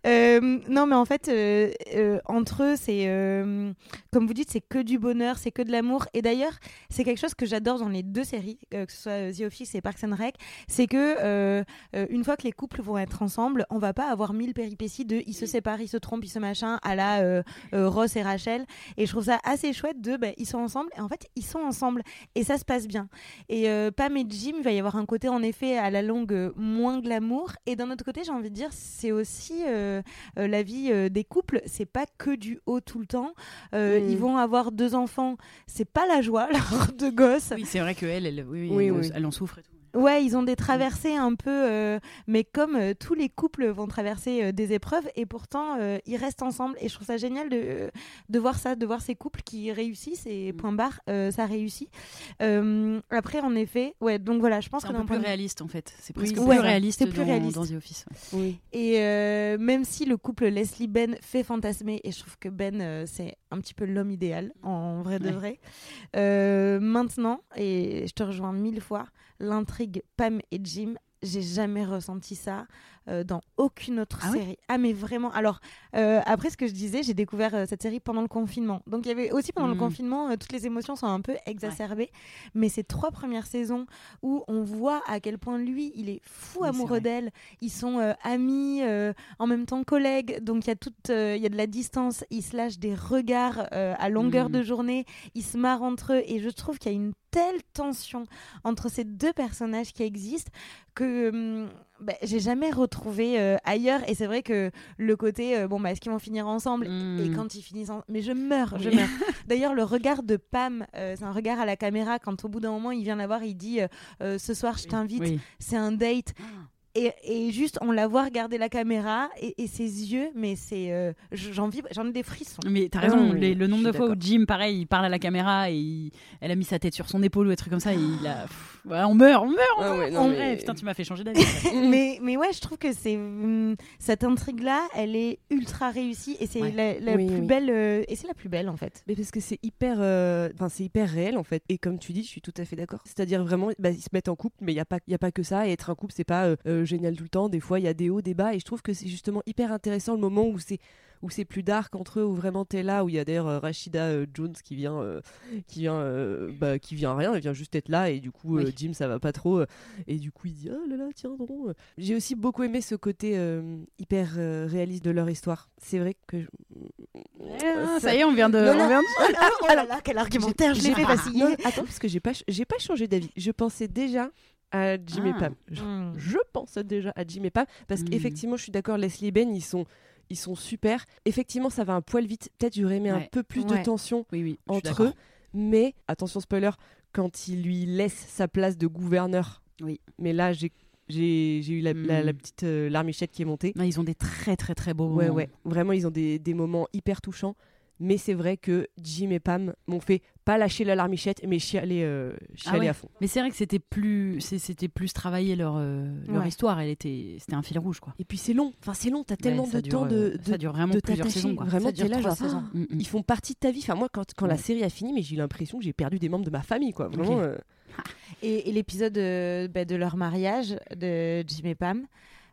Euh, non, mais en fait, euh, euh, entre eux, c'est, euh, comme vous dites, c'est que du bonheur, c'est que de l'amour. Et d'ailleurs, c'est quelque chose que j'adore dans les deux séries, euh, que ce soit euh, The Office et Parks and Rec, c'est que euh, euh, une fois que les couples vont être ensemble, on va pas avoir mille péripéties de ils se séparent, ils se trompent, ils se machin, à la euh, euh, Ross et Rachel. Et je trouve ça assez chouette de, bah, ils sont ensemble, et en fait, ils sont ensemble, et ça se passe bien. Et euh, Pam et Jim, il va y avoir un côté en effet à la longue euh, moins glamour. Et d'un autre côté, j'ai envie de dire, c'est aussi la vie euh, des couples. C'est pas que du haut tout le temps. Euh, Mm. Ils vont avoir deux enfants. C'est pas la joie, leur deux gosses. Oui, c'est vrai qu'elle, elle, oui, oui, Oui, elle, oui. elle en souffre et tout. Ouais, ils ont des traversées un peu, euh, mais comme euh, tous les couples vont traverser euh, des épreuves, et pourtant euh, ils restent ensemble. Et je trouve ça génial de, de voir ça, de voir ces couples qui réussissent et Mm. point barre, euh, ça réussit. Euh, après, en effet, ouais, donc voilà, je pense C'est que un peu point plus de- réaliste en fait. C'est presque plus ça. réaliste, C'est plus dans, réaliste. dans The Office. ouais. Oui. Et euh, même si le couple Leslie Ben fait fantasmer, et je trouve que Ben euh, c'est un petit peu l'homme idéal en vrai de Ouais. vrai. euh, maintenant, et je te rejoins mille fois, l'intrigue Pam et Jim, j'ai jamais ressenti ça euh, dans aucune autre Ah série. Ah mais vraiment. Alors euh, après ce que je disais, j'ai découvert euh, cette série pendant le confinement. Donc il y avait aussi pendant le Mm. confinement, toutes les émotions sont un peu exacerbées. Mais ces trois premières saisons où on voit à quel point lui, il est fou Oui, amoureux d'elle. Ils sont amis, en même temps collègues. Donc il y a toute, il y a de la distance. Ils se lâchent des regards à longueur Mm. de journée. Ils se marrent entre eux. Et je trouve qu'il y a une telle tension entre ces deux personnages qui existent que hum, bah, j'ai jamais retrouvé euh, ailleurs. Et c'est vrai que le côté, euh, bon, bah, est-ce qu'ils vont finir ensemble? Et quand ils finissent ensemble, mais je meurs, je meurs. D'ailleurs, le regard de Pam, euh, c'est un regard à la caméra quand au bout d'un moment il vient la voir, il dit ce soir je t'invite, Oui. c'est un date. Et, et juste on la voit regarder la caméra et, et ses yeux, mais c'est euh, j'en vis, j'en ai des frissons. Mais t'as raison, les- le nombre de fois où. Jim, pareil, il parle à la caméra et il- elle a mis sa tête sur son épaule ou des trucs comme ça, et il a. pff, ouais, on meurt, on meurt, on Ah meurt. ouais, non, on mais- meurt. Putain, tu m'as fait changer d'avis. mais, mais ouais, je trouve que c'est hum, cette intrigue-là, elle est ultra réussie et c'est Ouais. la, la Oui, plus oui. belle euh, et c'est la plus belle en fait. Mais parce que c'est hyper, euh, enfin c'est hyper réel en fait. Et comme tu dis, je suis tout à fait d'accord. C'est-à-dire vraiment, bah, ils se mettent en couple, mais il y a pas, il y a pas que ça. Et être un couple, c'est pas euh, génial tout le temps. Des fois, il y a des hauts, des bas. Et je trouve que c'est justement hyper intéressant le moment où c'est où c'est plus dark entre eux, où vraiment t'es là, où il y a d'ailleurs euh, Rachida euh, Jones qui vient, euh, qui vient, bah, qui vient rien, elle vient juste être là et du coup Oui. Jim ça va pas trop et du coup il dit oh là là tiens non. J'ai aussi beaucoup aimé ce côté hyper réaliste de leur histoire. C'est vrai que je- Ah, ça y est, on vient de. Non, non. on vient de- oh là là, quel argumentaire, je l'ai fait vaciller. Non, attends, parce que j'ai pas, j'ai pas changé d'avis. Je pensais déjà à Jim et Ah. Pam. Je, Hmm. je pensais déjà à Jim et Pam parce Mm. qu'effectivement, je suis d'accord. Leslie et Ben, ils sont, ils sont super. Effectivement, ça va un poil vite. Peut-être j'aurais aimé un Ouais. peu plus de tension Oui, oui. entre eux. Mais attention spoiler, quand il lui laisse sa place de gouverneur. Oui. Mais là, j'ai, j'ai, eu la, la- Mm. la petite euh, larmichette qui est montée. Non, ils ont des très, très, très beaux. Ouais, moments. ouais. Vraiment, ils ont des, des moments hyper touchants. Mais c'est vrai que Jim et Pam m'ont fait pas lâcher la larmichette, mais chialer, euh, chialer Ah ouais. à fond. Mais c'est vrai que c'était plus, c'était plus travaillé leur, euh, leur Ouais. histoire. Elle était, c'était un fil rouge, quoi. Et puis c'est long. Enfin, c'est long. T'as tellement de dure, temps de, euh, de, ça dure vraiment de plusieurs saisons, quoi. Vraiment, Ça dure t'es là, trois genre, saisons. Mm, mm. Ils font partie de ta vie. Enfin, moi, quand, quand la série a fini, mais j'ai eu l'impression que j'ai perdu des membres de ma famille, quoi. Vraiment. Euh, Et, et l'épisode euh, bah, de leur mariage de Jim et Pam.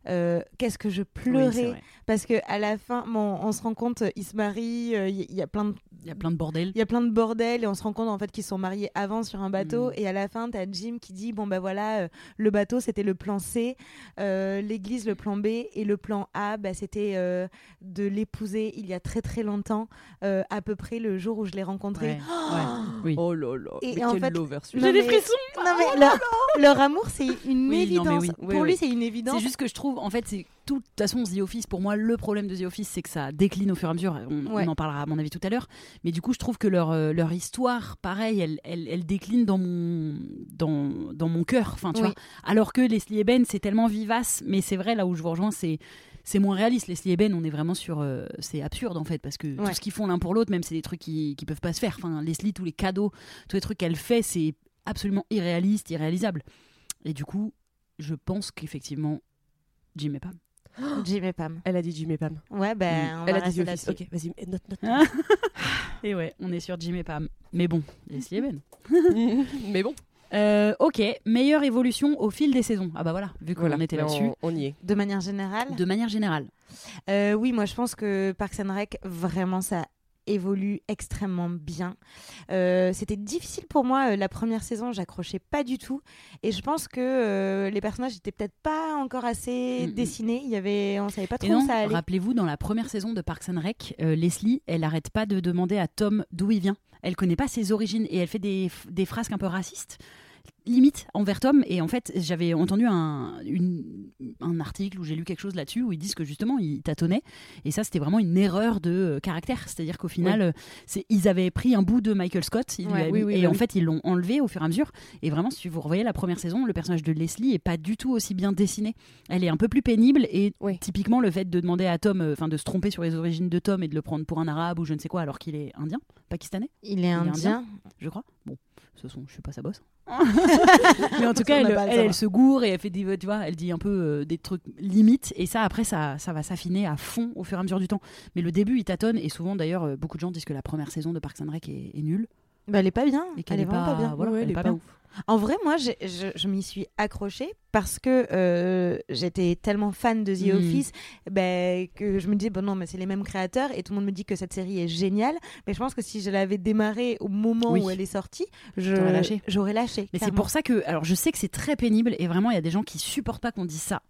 Euh, Qu'est-ce que je pleurais parce que à la fin, bon, on se rend compte, ils se marient, euh, il y, y a plein de Il y a plein de bordel. Il y a plein de bordel et on se rend compte en fait qu'ils sont mariés avant sur un bateau Mm. et à la fin t'as Jim qui dit bon bah voilà euh, le bateau c'était le plan C, euh, l'église le plan B et le plan A bah, c'était euh, de l'épouser il y a très très longtemps euh, à peu près le jour où je l'ai rencontré. Ouais, ouais. Oui. Oh là là. Et mais en fait- celui-là. mais- frissons. Non mais leur, leur amour c'est une Oui, non, mais évidence. oui. Pour Oui, lui oui. c'est une évidence. C'est juste que je trouve, en fait, c'est tout. De toute façon, The Office, pour moi, le problème de The Office, c'est que ça décline au fur et à mesure. On, Ouais. on en parlera, à mon avis, tout à l'heure. Mais du coup, je trouve que leur, euh, leur histoire, pareil, elle, elle, elle décline dans mon, dans, dans mon cœur. Enfin, tu Oui. vois. Alors que Leslie et Ben, c'est tellement vivace. Mais c'est vrai, là où je vous rejoins, c'est. C'est moins réaliste. Leslie et Ben, on est vraiment sur. euh, c'est absurde en fait, parce que Ouais. tout ce qu'ils font l'un pour l'autre, même c'est des trucs qui, qui peuvent pas se faire. Enfin, Leslie, tous les cadeaux, tous les trucs qu'elle fait, c'est absolument irréaliste, irréalisable. Et du coup, je pense qu'effectivement, Jim et Pam. Jim et Pam. Elle a dit Jim et Pam. Ouais ben on Elle va a dit The Office. Ok, vas-y, note, note. Et ouais, on est sur Jim et Pam. Mais bon, Leslie et Ben. mais bon, Euh, ok, meilleure évolution au fil des saisons. Ah bah voilà, vu qu'on voilà, était mais là-dessus. On, on y est. De manière générale. De manière générale. Euh, oui, moi je pense que Parks and Rec, vraiment ça évolue extrêmement bien. Euh, C'était difficile pour moi euh, la première saison, j'accrochais pas du tout, et je pense que euh, les personnages étaient peut-être pas encore assez Mm, mm. dessinés. Il y avait, on savait pas Et trop non, où ça allait. rappelez-vous, dans la première saison de Parks and Rec, Leslie, elle arrête pas de demander à Tom d'où il vient. Elle connaît pas ses origines et elle fait des, des frasques un peu racistes, limite envers Tom. Et en fait, j'avais entendu un, une- un article où j'ai lu quelque chose là-dessus où ils disent que justement, il tâtonnait. Et ça, c'était vraiment une erreur de euh, caractère. C'est-à-dire qu'au final, euh, c'est, ils avaient pris un bout de Michael Scott ils Ouais, oui, oui, et en fait, ils l'ont enlevé au fur et à mesure. Et vraiment, si vous revoyez la première saison, le personnage de Leslie est pas du tout aussi bien dessiné. Elle est un peu plus pénible et typiquement le fait de demander à Tom, euh, enfin de se tromper sur les origines de Tom et de le prendre pour un arabe ou je ne sais quoi alors qu'il est indien, pakistanais, Il est indien. indien. je crois. Bon, ce sont, je suis pas sa bosse. Mais en tout cas, elle, elle, elle se gourre et elle fait des, tu vois, elle dit un peu euh, des trucs limites et ça après ça, ça va s'affiner à fond au fur et à mesure du temps. Mais le début il tâtonne et souvent d'ailleurs euh, beaucoup de gens disent que la première saison de Parks and Rec est, est nulle Bah, elle est pas bien. et qu'elle elle est est vraiment pas, pas bien. voilà, Ouais, elle elle est pas ouf. En vrai, moi, je, je m'y suis accrochée parce que euh, j'étais tellement fan de The Mm. Office ben, que je me disais, bon non, mais c'est les mêmes créateurs et tout le monde me dit que cette série est géniale. Mais je pense que si je l'avais démarrée au moment Oui. où elle est sortie, lâché. j'aurais lâché. Mais c'est pour ça que, alors je sais que c'est très pénible et vraiment il y a des gens qui supportent pas qu'on dise ça.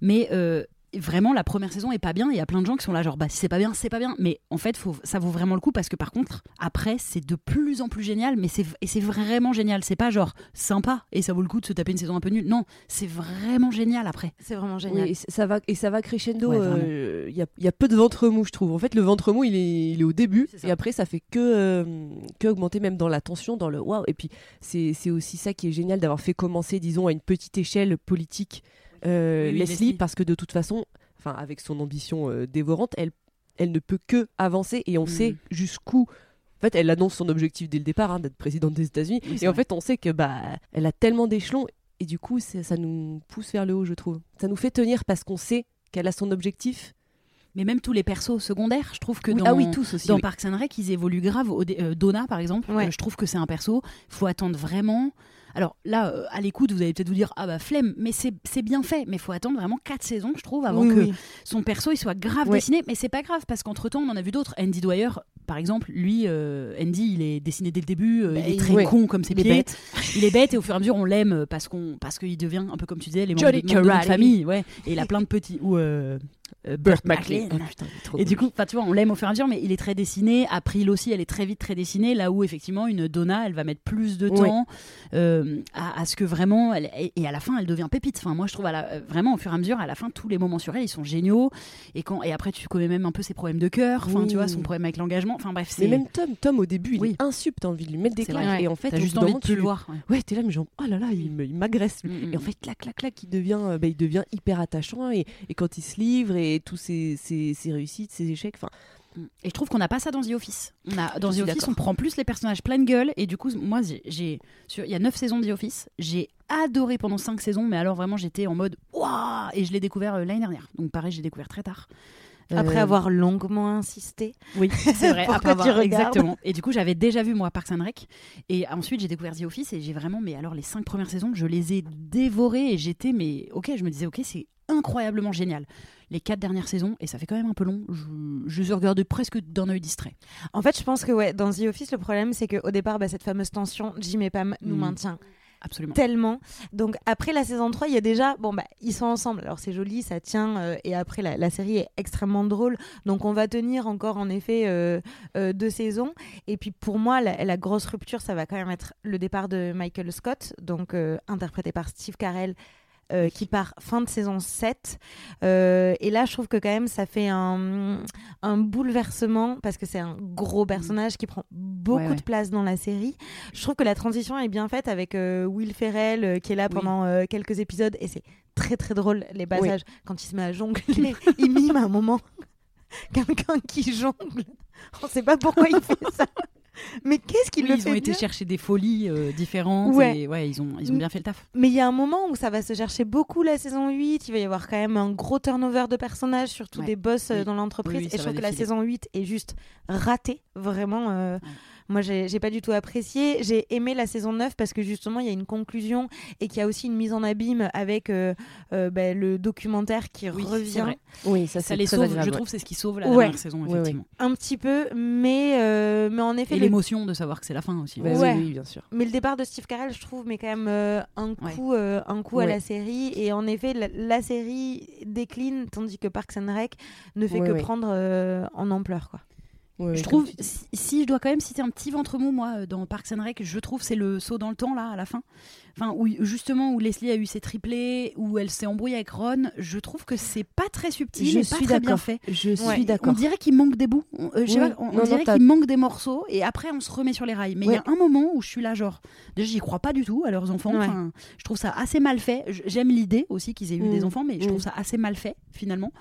Mais euh, vraiment la première saison est pas bien. Il y a plein de gens qui sont là genre bah si c'est pas bien c'est pas bien. Mais en fait faut, ça vaut vraiment le coup parce que par contre après c'est de plus en plus génial. Mais c'est et c'est vraiment génial. C'est pas genre sympa et ça vaut le coup de se taper une saison un peu nulle. Non c'est vraiment génial après. C'est vraiment Oui, génial. et ça va et ça va crescendo. Ouais, euh, Il y, a, il y a peu de ventre mou, je trouve. En fait, le ventre mou, il est, il est au début, et après, ça fait que, euh, que augmenter, même dans la tension, dans le waouh. Et puis, c'est c'est aussi ça qui est génial d'avoir fait commencer, disons, à une petite échelle politique. Euh, Oui, Leslie, parce que de toute façon, enfin avec son ambition euh, dévorante, elle, elle ne peut que avancer et on Mm. sait jusqu'où. En fait, elle annonce son objectif dès le départ hein, d'être présidente des États-Unis. Oui, et en fait, on sait que bah, elle a tellement d'échelons et du coup, ça nous pousse vers le haut, je trouve. Ça nous fait tenir parce qu'on sait qu'elle a son objectif. Mais même tous les persos secondaires, je trouve que Oui, dans, ah oui, tous aussi. dans oui. Parks and Rec, ils évoluent grave. Euh, Donna, par exemple, Ouais. je trouve que c'est un perso. faut attendre vraiment. Alors là, euh, à l'écoute, vous allez peut-être vous dire ah bah flemme, mais c'est bien fait. Mais faut attendre vraiment quatre saisons, je trouve, avant Oui, que oui. son perso il soit grave Ouais. dessiné. Mais c'est pas grave parce qu'entre temps, on en a vu d'autres. Andy Dwyer, par exemple, lui, euh, Andy, il est dessiné dès le début. euh, Bah, il est il- très ouais. con comme ses Il est bête. Il est bête et au fur et à mesure, on l'aime parce qu'on parce qu'il devient un peu comme tu disais les membres de, Karate. famille. Ouais. Et il a plein de petits ou euh, Burt McLean. Putain, il est trop Et du coup, tu vois, on l'aime au fur et à mesure, mais il est très dessiné. April aussi, elle est très vite très dessinée. Là où effectivement une Donna, elle va mettre plus de temps euh, à, à ce que vraiment, elle, et, et à la fin, elle devient pépite. Enfin, moi, je trouve à la- euh, vraiment au fur et à mesure, à la fin, tous les moments sur elle, ils sont géniaux. Et quand, et après, tu connais même un peu ses problèmes de cœur. Enfin, Oui. tu vois, son problème avec l'engagement. Enfin, bref, c'est. Même Tom, Tom au début, il Oui. est insup, t'as envie de lui mettre des claques. Et en fait, au juste envie de plus le tu- voir. ouais. Ouais, t'es là, mais genre, oh là là, il m'agresse. Mm, mm. Et en fait, clac, clac, clac, il devient, bah, il devient hyper attachant. Et, et quand il se livre, et tous ses, ses, ses réussites, ses échecs, enfin, Et je trouve qu'on n'a pas ça dans The Office. On a, dans Je The Office, on prend plus les personnages pleine gueule. Et du coup, moi, j'ai- il y a 9 saisons de The Office. J'ai adoré pendant 5 saisons, mais alors vraiment, j'étais en mode waouh Et je l'ai découvert euh, l'année dernière. Donc pareil, j'ai découvert très tard. Après Euh, avoir longuement insisté. Oui, c'est vrai. Pourquoi après tu avoir- regardes exactement. Et du coup, j'avais déjà vu moi Parks and Rec. Et ensuite, j'ai découvert The Office et j'ai vraiment, mais alors les cinq premières saisons, je les ai dévorées et j'étais, mais ok, je me disais, ok, c'est incroyablement génial. Les quatre dernières saisons, et ça fait quand même un peu long, je, je regardées presque d'un œil distrait. En fait, je pense que ouais, dans The Office, le problème, c'est qu'au départ, bah, cette fameuse tension Jim et Pam nous Mm. maintient Absolument. tellement. Donc après la saison 3, il y a déjà, bon bah ils sont ensemble. Alors c'est joli, ça tient. euh, et après la, la série est extrêmement drôle. Donc on va tenir encore en effet euh, euh, deux saisons. Et puis pour moi, la, la grosse rupture, ça va quand même être le départ de Michael Scott, donc interprété par Steve Carell. Euh, qui part fin de saison 7. Euh, et là, je trouve que quand même, ça fait un, un bouleversement parce que c'est un gros personnage qui prend beaucoup Ouais, ouais. de place dans la série. Je trouve que la transition est bien faite avec euh, Will Ferrell qui est là Oui. pendant quelques épisodes et c'est très très drôle les passages quand il se met à jongler. il mime à un moment quelqu'un qui jongle. On sait pas pourquoi il fait ça. Mais qu'est-ce qu'il Oui, le ils fait ont été chercher des folies euh, différentes. Ouais. Et ouais, ils ont, ils ont bien fait le taf. Mais il y a un moment où ça va se chercher beaucoup la saison 8. Il va y avoir quand même un gros turnover de personnages, surtout Ouais. des boss euh, Oui. dans l'entreprise. Oui, et je trouve que la saison 8 est juste ratée. Vraiment. euh, Moi, j'ai pas du tout apprécié. J'ai aimé la saison 9 parce que justement, il y a une conclusion et qu'il y a aussi une mise en abîme avec euh, euh, ben, le documentaire qui Oui, revient oui, ça, Ça c'est les très sauve, agréable, je ouais. trouve, c'est ce qui sauve la Ouais. dernière saison, Ouais, ouais. effectivement. un petit peu. Mais, euh, mais en effet, Et le l'émotion de savoir que c'est la fin aussi. Bah Ouais. oui, oui, bien sûr. Mais le départ de Steve Carell, je trouve, met quand même euh, un Ouais. coup, euh, un coup à Ouais. la série. Et en effet, la, la série décline, tandis que Parks and Rec ne fait Ouais, que ouais. prendre euh, en ampleur. Quoi. Ouais, Je trouve, si, si je dois quand même citer un petit ventre mou, moi, euh, dans Parks and Rec, je trouve c'est le saut dans le temps, là, à la fin. Enfin, où, justement, où Leslie a eu ses triplés, où elle s'est embrouillée avec Ron, je trouve que c'est pas très subtil Je et pas suis très bien d'accord. fait. Je Ouais. suis On d'accord. dirait qu'il manque des bouts. On, euh, Oui. pas, on, Non, dirait qu'il manque des morceaux et après on se remet sur les rails. Mais il y a un moment où je suis là, genre, déjà j'y crois pas du tout à leurs enfants. Enfin, je trouve ça assez mal fait. J'aime l'idée aussi qu'ils aient eu Mm. des enfants, mais je trouve Mm. ça assez mal fait finalement.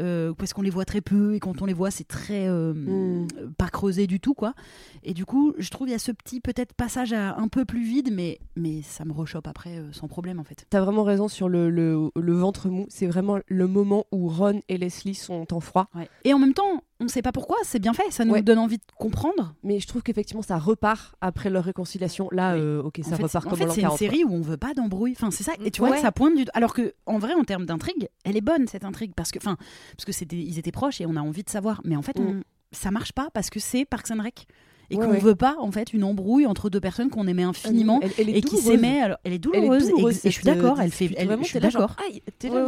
Euh, parce qu'on les voit très peu et quand on les voit, c'est très euh, Mm. euh, pas creusé du tout, quoi. Et du coup, je trouve il y a ce petit peut-être passage à un peu plus vide, mais, mais ça me rechoppe après euh, sans problème en fait. T'as vraiment raison sur le, le, le ventre mou. C'est vraiment le moment où Ron et Leslie sont en froid. Ouais. Et en même temps, on sait pas pourquoi, c'est bien fait, ça nous Ouais. donne envie de comprendre. Mais je trouve qu'effectivement, ça repart après leur réconciliation. Là, Oui. euh, ok, En ça fait, repart comme fait, en l'an c'est une 40, quoi. série où on veut pas d'embrouille. Enfin, c'est ça. Et tu vois que ça pointe du. Alors que, en vrai, en termes d'intrigue, elle est bonne cette intrigue parce que, enfin, parce que c'était, ils étaient proches et on a envie de savoir. Mais en fait, on- Mm. ça marche pas parce que c'est Parks and Rec et Ouais, qu'on ouais. veut pas en fait une embrouille entre deux personnes qu'on aimait infiniment Elle- elle est et qui s'aimaient. Alors, elle est Elle est douloureuse. et- et, je suis d'accord. euh, Elle fait. Elle, Vraiment, je suis d'accord.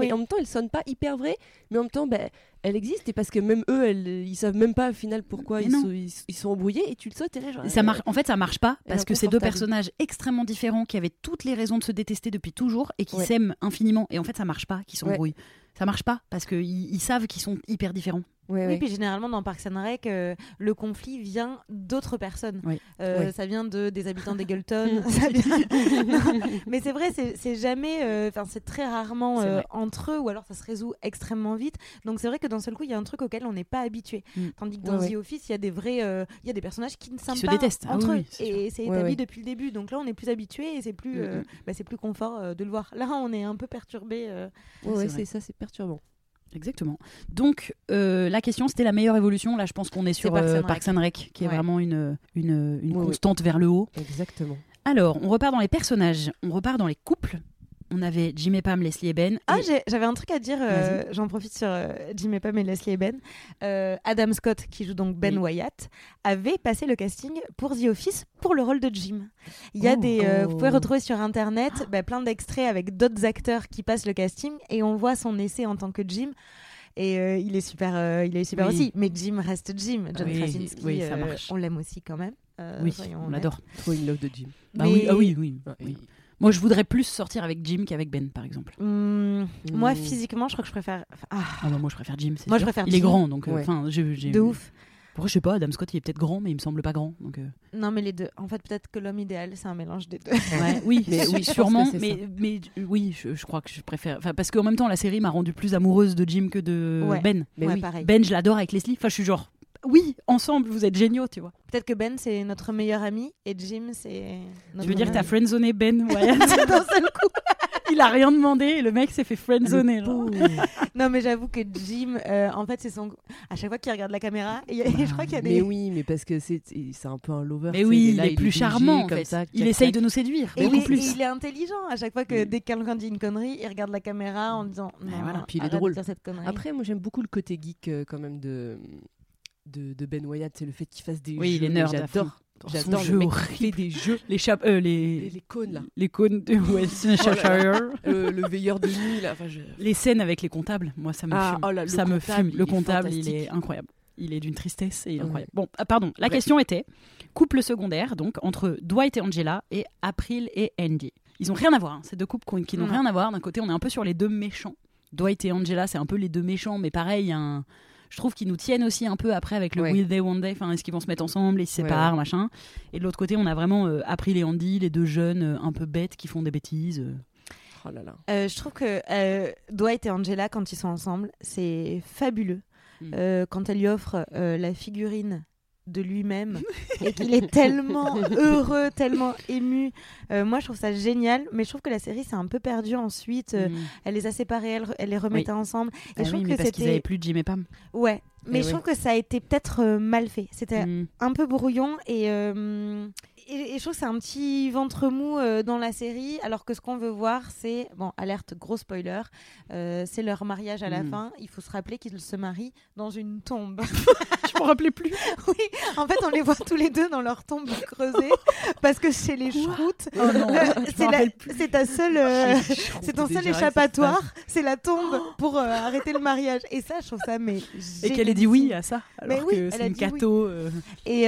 mais en même temps, elle sonne pas hyper vraie, mais en même temps, ben, elle existe et parce que même eux, elles, ils savent même pas au final pourquoi ils sont, ils, ils sont embrouillés et tu le sautes, t'es là, genre. Ça marche. En fait, ça marche pas parce que c'est deux personnages extrêmement différents qui avaient toutes les raisons de se détester depuis toujours et qui s'aiment infiniment. Et en fait, ça marche pas, qu'ils Ouais. s'embrouillent. Ça marche pas parce qu'ils ils savent qu'ils sont hyper différents. Oui, puis généralement dans Parks and Rec, euh, le conflit vient d'autres personnes. Oui. Euh, Oui. Ça vient de, des habitants vient- Non, mais c'est vrai, c'est jamais. euh, Enfin, c'est très rarement entre eux, ou alors ça se résout extrêmement vite. Donc c'est vrai que d'un seul coup, il y a un truc auquel on n'est pas habitué. Mm. Tandis que dans The Office, il y a des vrais, il y a des personnages qui ne s'aiment pas détestent. Ah entre oui, eux, oui, et c'est établi depuis le début. Donc là, on est plus habitué et c'est plus, Mm, mm. bah, c'est plus confort de le voir. Là, on est un peu perturbé. c'est c'est ça, c'est perturbant. Exactement. Donc, euh, la question, c'était la meilleure évolution. Là, je pense qu'on est sur Parks and euh, qui est Ouais. vraiment une, une, constante vers le haut. Exactement. Alors, on repart dans les personnages, on repart dans les couples. On avait Jim et Pam, Leslie et Ben. Ah, Et- j'avais un truc à dire, euh, j'en profite sur euh, Jim et Pam et Leslie et Ben. Euh, Adam Scott, qui joue donc Ben Oui. Wyatt, avait passé le casting pour The Office pour le rôle de Jim. Il y a Oh. des, euh, vous pouvez retrouver sur internet bah, plein d'extraits avec d'autres acteurs qui passent le casting et on voit son essai en tant que Jim. Et euh, il est super, euh, il est super Oui. aussi. Mais Jim reste Jim. John Oui, Krasinski, oui, ça euh, marche. on l'aime aussi quand même. euh, oui, on l'adore. Trop in love de Jim. Bah Mais- oui, ah oui, oui, Moi, je voudrais plus sortir avec Jim qu'avec Ben, par exemple. Hum, Moi, Mm. physiquement, je crois que je préfère. Ah, Ah bah, moi, je préfère Jim. Moi, je préfère Il est Jim. grand, donc. euh, Ouais. Enfin, de ouf. Pourquoi je sais pas, Adam Scott, il est peut-être grand, mais il me semble pas grand. Donc, euh, Non, mais les deux. En fait, peut-être que l'homme idéal, c'est un mélange des deux. ouais, oui, Mais oui, sûrement. Mais, mais oui, je, je crois que je préfère. Enfin, parce qu'en même temps, la série m'a rendue plus amoureuse de Jim que de Ouais. Ben. Mais ouais, oui. pareil. Ben, je l'adore avec Leslie. Enfin, je suis genre, oui, ensemble, vous êtes géniaux, tu vois. Peut-être que Ben, c'est notre meilleur ami et Jim, c'est. notre Je veux dire que t'as friendzoné Ben Wyatt d'un seul coup. Il a rien demandé et le mec s'est fait friendzoner. Non, mais j'avoue que Jim, euh, en fait, c'est son. À chaque fois qu'il regarde la caméra, il y a- je crois qu'il y a des. Mais oui, mais parce que c'est c'est un peu un lover. Mais tu oui, est il est plus charmant en comme fait. ça, il essaye de nous séduire Et il, beaucoup est, plus. il est intelligent à chaque fois que dès que quelqu'un dit une connerie, il regarde la caméra en disant non, voilà. Puis il est drôle. Après, moi j'aime beaucoup le côté geek euh, quand même de, de, de Ben Wyatt. C'est le fait qu'il fasse des Oui, jeux. il est nerd. à J'adore. J'adore le mec qui fait des jeux. Les, chap- euh, Les, les... les cônes là. les cônes de Westcheshire. Euh, le veilleur de nuit là. Enfin, je- les scènes avec les comptables, moi ça me Ah, fume. oh là, ça me fume. Le il comptable, il est incroyable. Il est d'une tristesse et il Ouais. incroyable. Bon, ah, pardon. La Bref. question était couple secondaire, donc entre Dwight et Angela et April et Andy. Ils ont rien à voir. hein, Ces deux couples qui- n'ont Non. rien à voir. D'un côté, on est un peu sur les deux méchants. Dwight et Angela, c'est un peu les deux méchants, mais pareil, il y a un- je trouve qu'ils nous tiennent aussi un peu après avec le Ouais. Will They One Day. Enfin, est-ce qu'ils vont se mettre ensemble, ils se Ouais, séparent, machin. Et de l'autre côté, on a vraiment euh, April et Andy, les deux jeunes euh, un peu bêtes qui font des bêtises. euh. Oh là là. Euh, je trouve que euh, Dwight et Angela, quand ils sont ensemble, c'est fabuleux. Mm. Euh, quand elle lui offre euh, la figurine de lui-même et qu'il est tellement heureux, tellement ému. Euh, moi, je trouve ça génial, mais je trouve que la série s'est un peu perdue ensuite. Euh, Mm. Elle les a séparés, elle, elle les remettait ensemble. Et Ah je trouve oui, que parce qu'ils c'était avaient plus de Jim et Pam. ouais. Mais Eh je oui. trouve que ça a été peut-être euh, mal fait. C'était Mm. un peu brouillon et, et, et je trouve que c'est un petit ventre mou euh, dans la série, alors que ce qu'on veut voir, c'est, bon, alerte, gros spoiler, euh, c'est leur mariage à la Mm. fin. Il faut se rappeler qu'ils se marient dans une tombe. Je me rappelais plus. oui, en fait, on les voit tous les deux dans leur tombe creusée, parce que chez les Schroutes, Oh euh, c'est ta seule, c'est ton seul échappatoire, c'est la tombe pour arrêter le mariage. Et ça, je trouve ça mais Et qu'elle ait dit oui à ça, alors que c'est une oui. euh, Et,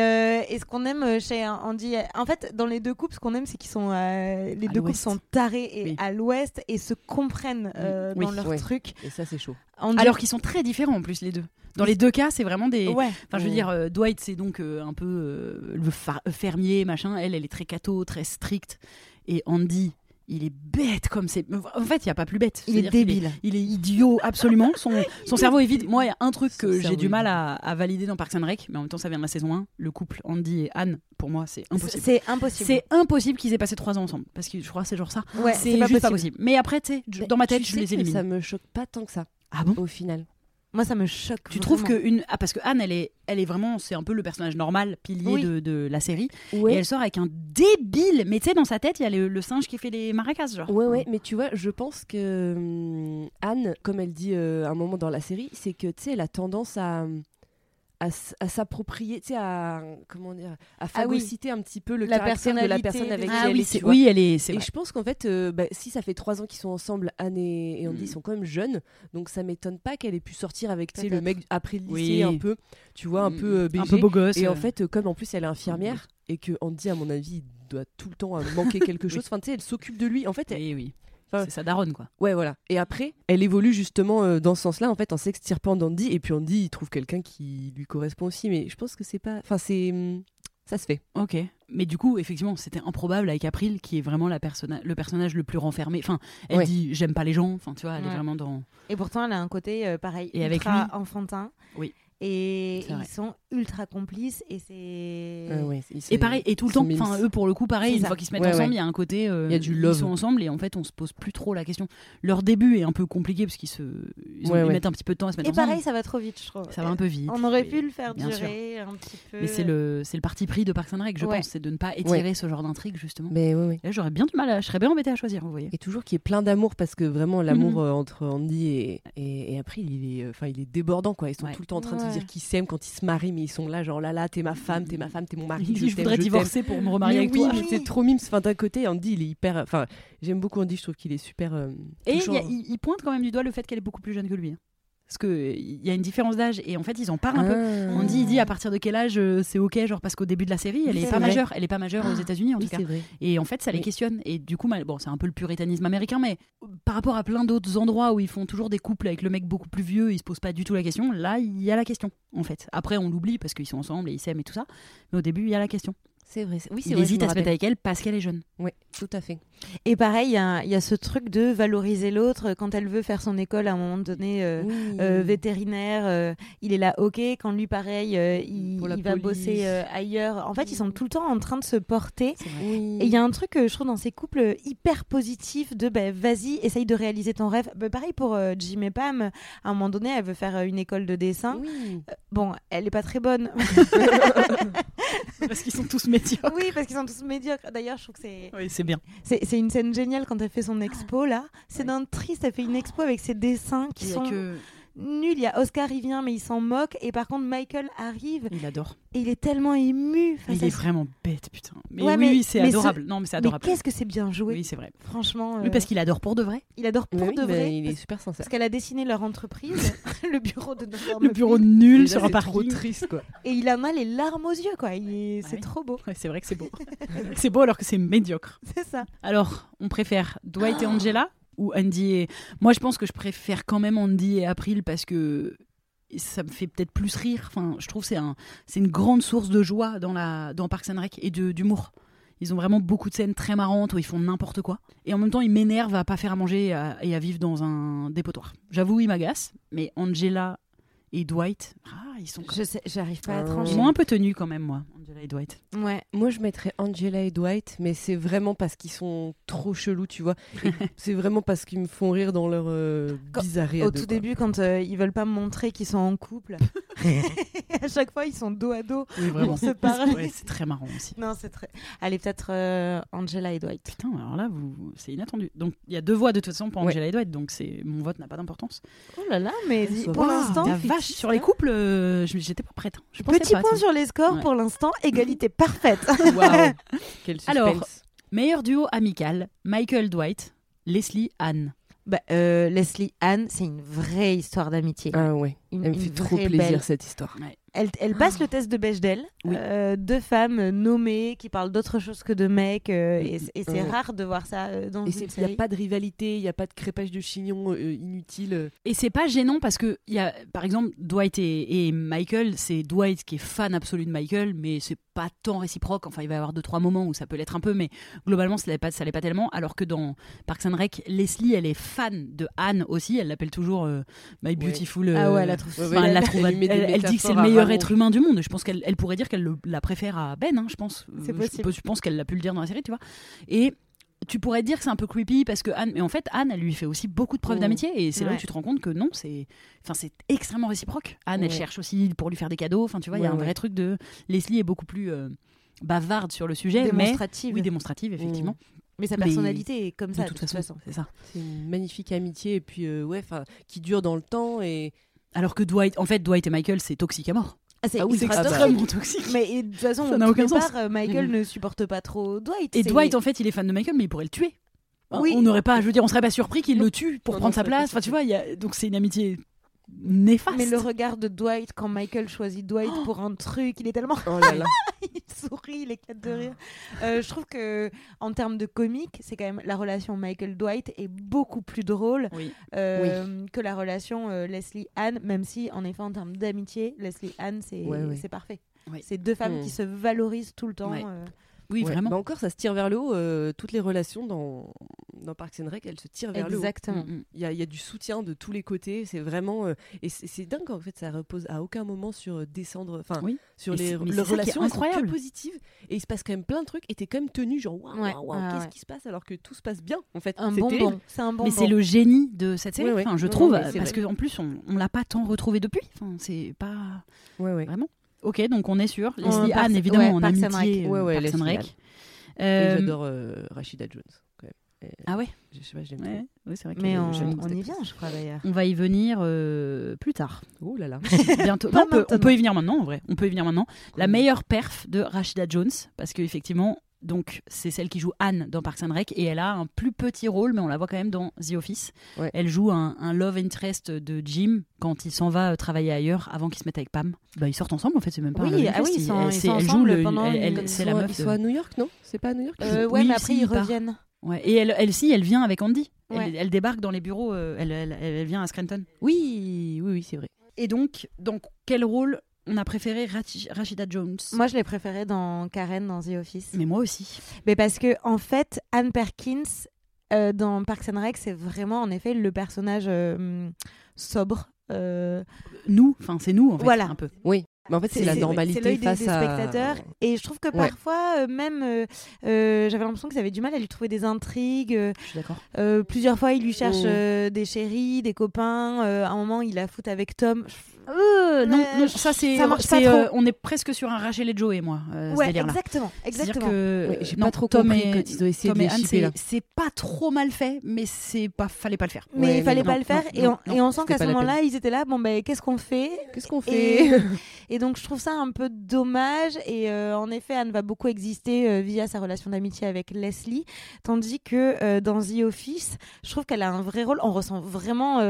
et ce qu'on aime chez Andy, en fait, dans les deux couples, ce qu'on aime, c'est qu'ils sont, euh, les À deux couples sont tarés et Oui. à l'ouest et se comprennent euh, Oui, dans leur ouais. truc. Et ça, c'est chaud. Alors qu'ils sont très différents en plus les deux. Dans les deux cas, c'est vraiment des. ouais, Enfin, je veux Mm. dire, euh, Dwight, c'est donc euh, un peu euh, le fermier, machin. Elle, elle est très cato, très stricte. Et Andy, il est bête comme c'est. En fait, il n'y a pas plus bête. il est débile. Il est idiot, absolument. Son, son cerveau est vide. Moi, il y a un truc que j'ai du mal à, à valider dans Parks and Rec, mais en même temps, ça vient de la saison 1. Le couple Andy et Anne, pour moi, c'est impossible. C'est impossible. C'est impossible qu'ils aient passé trois ans ensemble. Parce que je crois que c'est genre ça. ouais, c'est juste pas possible. Mais après, tu sais, dans ma tête, je les élimine. Ça me choque pas tant que ça, Ah bon? au final. Moi, ça me choque. Tu trouves que une ah parce que Anne elle est elle est vraiment c'est un peu le personnage normal pilier Oui. de, de la série Ouais. et elle sort avec un débile mais tu sais dans sa tête il y a le, le singe qui fait les maracas genre Ouais, ouais, mais tu vois, je pense que hum, Anne, comme elle dit euh, un moment dans la série, c'est que tu sais, elle a tendance à, à, s'approprier, tu sais, à, comment dire, à Ah oui. phagocyter un petit peu le La caractère de la personne avec ah qui elle oui est, c'est tu vois. oui elle est Et vrai. je pense qu'en fait, euh, bah, si ça fait trois ans qu'ils sont ensemble, Anne et, et Andy Mm. sont quand même jeunes, donc ça m'étonne pas qu'elle ait pu sortir avec tu sais, le mec après le lycée Oui. un peu, tu vois, un Mm, peu euh, un peu beau gosse Et en euh. fait, euh, comme en plus elle est infirmière et que Andy, à mon avis, doit tout le temps manquer quelque chose. Enfin, tu sais, elle s'occupe de lui. En fait, elle- oui oui Enfin, C'est sa daronne, quoi. Ouais, voilà. Et après, elle évolue justement euh, dans ce sens-là, en fait, en s'extirpant d'Andy. Et puis Andy, il trouve quelqu'un qui lui correspond aussi. Mais je pense que c'est pas. Enfin, c'est. hum, Ça se fait. Ok. Mais du coup, effectivement, c'était improbable avec April, qui est vraiment la personna- le personnage le plus renfermé. Enfin, elle Ouais. dit j'aime pas les gens. Enfin, tu vois, elle est vraiment dans. Et pourtant, elle a un côté euh, pareil, Et avec ultra lui enfantin. Oui. Et ils sont ultra complices et c'est. Ouais, ils Et pareil, et tout le ils temps, enfin eux pour le coup, pareil, une ça. fois qu'ils se mettent Ouais, ensemble, ouais. il y a un côté, euh, Il y a du Ils love. sont ensemble et en fait, on se pose plus trop la question. Leur début est un peu compliqué parce qu'ils se, ils, ont- Ouais, ils ouais. mettent un petit peu de temps à se mettre Et ensemble. pareil, ça va trop vite, je trouve. ça va un peu vite. On aurait pu le faire sûr. durer un petit peu. Mais c'est le, c'est le parti pris de Parks and Rec, je Ouais. pense, c'est de ne pas étirer ce genre d'intrigue justement. Mais ouais, ouais. Là, j'aurais bien du mal, à, je serais bien embêtée à choisir, vous voyez. Et toujours qu'il y ait plein d'amour parce que vraiment l'amour euh, entre Andy et, et, et April il est euh, enfin il est débordant quoi ils sont tout le temps en train de se dire qu'ils s'aiment quand ils se marient mais ils sont là genre là là t'es ma femme t'es ma femme t'es mon mari je t'aime, voudrais divorcer pour me remarier mais avec oui, toi. mais c'est trop mimes enfin d'un côté Andy il est hyper enfin j'aime beaucoup Andy je trouve qu'il est super euh, Et il, touchant. y a- il- il pointe quand même du doigt le fait qu'elle est beaucoup plus jeune que lui. Parce qu'il y a une différence d'âge et en fait, ils en parlent un peu. Ah. On dit, il dit à partir de quel âge euh, c'est ok, genre parce qu'au début de la série, elle est pas vrai. majeure, elle est pas majeure aux États-Unis en Oui, tout cas. vrai Et en fait, ça les questionne. Et du coup, bon, c'est un peu le puritanisme américain, mais par rapport à plein d'autres endroits où ils font toujours des couples avec le mec beaucoup plus vieux, ils se posent pas du tout la question. Là, il y a la question, en fait. Après, on l'oublie parce qu'ils sont ensemble et ils s'aiment et tout ça. Mais au début, il y a la question. C'est vrai oui c'est Il vrai hésite à se mettre avec elle parce qu'elle est jeune. ouais tout à fait Et pareil, il y, a- il y a ce truc de valoriser l'autre quand elle veut faire son école à un moment donné. euh, Oui. euh, vétérinaire, euh, il est là, ok. Quand lui, pareil, euh, il, va bosser euh, ailleurs. En fait, ils sont tout le temps en train de se porter. Oui. Et il y a un truc que je trouve dans ces couples hyper positif de bah, vas-y, essaye de réaliser ton rêve. Bah, pareil pour euh, Jim et Pam, à un moment donné, elle veut faire une école de dessin. Oui. Euh, Bon, elle est pas très bonne. parce qu'ils sont tous médiocres. oui, parce qu'ils sont tous médiocres. D'ailleurs, je trouve que c'est Oui, c'est bien. c'est une scène géniale quand elle fait son expo là. C'est d'un triste. Elle fait une expo avec ses dessins qui Il y a sont que... nuls. Il y a Oscar, il vient, mais il s'en moque. Et par contre, Michael arrive Il adore. et il est tellement ému. face il à est ce- vraiment bête, putain. Mais Ouais, oui, mais- oui, c'est ce- adorable. Non, mais c'est Mais adorable. qu'est-ce que c'est bien joué. Oui, c'est vrai. Franchement. Oui, euh, parce qu'il adore pour de vrai. il adore pour Oui, de vrai. il est super sincère Parce qu'elle a dessiné leur entreprise, le bureau de Le bureau nul là, sur un parking. triste quoi Et il en a les larmes aux yeux, quoi. Il est- Ah C'est trop beau. Ouais, c'est vrai que c'est beau. c'est beau alors que c'est médiocre. C'est ça. Alors, on préfère Dwight et Angela ou Andy et... Moi, je pense que je préfère quand même Andy et April parce que ça me fait peut-être plus rire. Enfin, je trouve que c'est un, c'est une grande source de joie dans, la, dans Parks and Rec et d'humour. Ils ont vraiment beaucoup de scènes très marrantes où ils font n'importe quoi. Et en même temps, ils m'énervent à pas faire à manger et à, et à vivre dans un dépotoir. J'avoue, ils m'agacent. Mais Angela et Dwight, ah, ils sont... Je sais, j'arrive pas à trancher. Ils m'ont un peu tenus quand même, moi, Angela et Dwight. Ouais. Moi, je mettrais Angela et Dwight, mais c'est vraiment parce qu'ils sont trop chelous, tu vois. C'est vraiment parce qu'ils me font rire dans leur euh, bizarrerie. Au tout quoi. début, quand euh, ils veulent pas me montrer qu'ils sont en couple, à chaque fois ils sont dos à dos. Oui, vraiment. Pour se parler. Ouais, c'est très marrant aussi. Non, c'est très. Allez, peut-être euh, Angela et Dwight. Putain, alors là, vous... c'est inattendu. Donc, il y a deux voix de toute façon pour Ouais. Angela et Dwight, donc c'est... mon vote n'a pas d'importance. Oh là là, mais pour l'instant, la vache, sur les couples, euh, j'étais pas prête. hein. Je petit pas, point sur les scores Ouais. pour l'instant, égalité parfaite. Waouh Quel suspense. Alors, Meilleur duo amical, Michael Dwight, Leslie Anne. Bah, euh, Leslie Anne, c'est une vraie histoire d'amitié. Ah ouais, Une- elle me fait trop plaisir belle. cette histoire. Elle, elle passe le test de Bechdel. Oui. Euh, deux femmes nommées qui parlent d'autre chose que de mecs. euh, et c'est Ouais. rare de voir ça euh, dans Et une il n'y a pas de rivalité, il n'y a pas de crépage de chignon euh, inutile. Et c'est pas gênant parce que, il y a, par exemple, Dwight et, et Michael, c'est Dwight qui est fan absolu de Michael, mais c'est pas tant réciproque. Enfin, il va y avoir deux, trois moments où ça peut l'être un peu, mais globalement, ça l'est pas, ça l'est pas tellement. Alors que dans Parks and Rec, Leslie, elle est fan de Anne aussi. Elle l'appelle toujours euh, My Beautiful. euh, Ah ouais, elle la trouve Ouais, Enfin, ouais, elle, la trouve- dit que c'est le meilleur être humain du monde. Je pense qu'elle elle pourrait dire qu'elle le- la préfère à Ben, hein, je pense. C'est Euh, possible. Je, je pense qu'elle l'a pu le dire dans la série, tu vois. Et tu pourrais dire que c'est un peu creepy parce que Anne, mais en fait, Anne, elle lui fait aussi beaucoup de preuves Mm. d'amitié et c'est là où tu te rends compte que non, c'est, enfin, c'est extrêmement réciproque. Anne, elle cherche aussi pour lui faire des cadeaux. Enfin, tu vois, il y a un vrai truc de Leslie est beaucoup plus euh, bavarde sur le sujet, mais démonstrative. oui, démonstrative effectivement. mais sa mais personnalité est comme De ça, toute façon, c'est ça. C'est une magnifique amitié et puis euh, ouais, qui dure dans le temps et Alors que Dwight, en fait, Dwight et Michael, c'est toxique à mort. Ah, c'est Ah oui, extrêmement toxique. Mais et, de toute façon, Ça au n'a aucun départ, sens. euh, Michael Mhm. ne supporte pas trop Dwight. Et Dwight, en fait, il est fan de Michael, mais il pourrait le tuer. Hein, Oui. On n'aurait pas, je veux dire, on serait pas surpris qu'il le tue pour Non, prendre non, sa place. Enfin, tu vois, il y a... donc c'est une amitié néfaste. Mais le regard de Dwight quand Michael choisit Dwight Oh. pour un truc, il est tellement. Oh là là. il sourit, il éclate de rire. Euh, je trouve que en termes de comique, c'est quand même la relation Michael-Dwight est beaucoup plus drôle Oui. euh, que la relation euh, Leslie-Anne, même si en effet en termes d'amitié, Leslie-Anne c'est Ouais, parfait. C'est deux femmes Hmm. qui se valorisent tout le temps. Ouais. Oui, Ouais. vraiment. Bah encore, ça se tire vers le haut. euh, toutes les relations dans, dans Parks and Rec, elles se tirent vers le haut. Exactement. Mm, mm. Il y, a, il y a du soutien de tous les côtés. C'est vraiment. euh, et c'est dingue en fait, ça repose à aucun moment sur euh, descendre. Enfin, Oui. sur Et les, les relations elles sont incroyable. que positives. Et il se passe quand même plein de trucs. Et t'es quand même tenu, genre, waouh, Ouais, waouh, ouais, qu'est-ce ouais. qui se passe alors que tout se passe bien en fait. Un C'est bonbon, c'est un bonbon. Mais c'est le génie de cette série, Ouais, ouais. enfin, je trouve, parce qu'en plus, on, on l'a pas tant retrouvé depuis. Enfin, c'est pas Ouais, ouais. vraiment. Ok, donc on est sûr. Leslie Anne, évidemment, en amitié. Ouais, ouais, euh, Parks and Rec. Euh, J'adore euh, Rashida Jones. Quand même. Et Ah ouais, Je sais pas, j'aime ouais, ouais, c'est vrai. Mais on, on y vient, je crois d'ailleurs. On va y venir euh, plus tard. Oh là là. Bientôt. Non, on, peut, on maintenant. peut y venir maintenant, en vrai. On peut y venir maintenant. La meilleure perf de Rashida Jones, parce qu'effectivement, donc c'est celle qui joue Anne dans Parks and Rec, et elle a un plus petit rôle, mais on la voit quand même dans The Office. Ouais. Elle joue un, un love interest de Jim quand il s'en va euh, travailler ailleurs, avant qu'il se mette avec Pam. Bah, ils sortent ensemble, en fait, c'est même pas Oui, un ah oui, ils sont- elle, ils c'est- sont elle joue ensemble le- pendant elle- elle- c'est la à- meuf. ils sont à New York, non? C'est pas à New York Euh, ouais, Oui, mais après si, ils reviennent. Ouais. Et elle, elle, si, elle vient avec Andy. Elle, Ouais. elle débarque dans les bureaux, euh, elle, elle- elle vient à Scranton. Oui, oui, oui, c'est vrai. Et donc, dans quel rôle on a préféré Rachi- Rashida Jones Moi, je l'ai préférée dans Karen dans The Office. Mais moi aussi. Mais parce que en fait, Anne Perkins euh, dans Parks and Rec, c'est vraiment en effet le personnage euh, sobre. euh, Nous, enfin c'est nous en fait, Voilà. un peu. Oui, mais en fait, c'est la normalité des, face des à. spectateurs. Et je trouve que Ouais. parfois, euh, même, euh, euh, j'avais l'impression qu'ils avaient du mal à lui trouver des intrigues. euh, Je suis d'accord. euh, plusieurs fois, il lui cherche euh, des chéris, des copains. euh, à un moment, il la fout avec Tom. Euh, non, ça c'est, ça marche pas c'est, trop. euh, on est presque sur un Rachel et Joey, moi, euh, ouais, exactement, C'est-à-dire exactement. que Ouais, j'ai non, pas trop Tom compris et, quand ils ont essayé Tom de et Anne, c'est, pas trop mal fait, mais c'est pas, fallait pas le faire. Mais Ouais, il fallait pas le faire. non, et, non, on, et on sent qu'à ce moment-là, ils étaient là. Bon, ben, qu'est-ce qu'on fait? Qu'est-ce qu'on Et, fait? et donc je trouve ça un peu dommage et euh, en effet Anne va beaucoup exister euh, via sa relation d'amitié avec Leslie tandis que euh, dans The Office je trouve qu'elle a un vrai rôle on ressent vraiment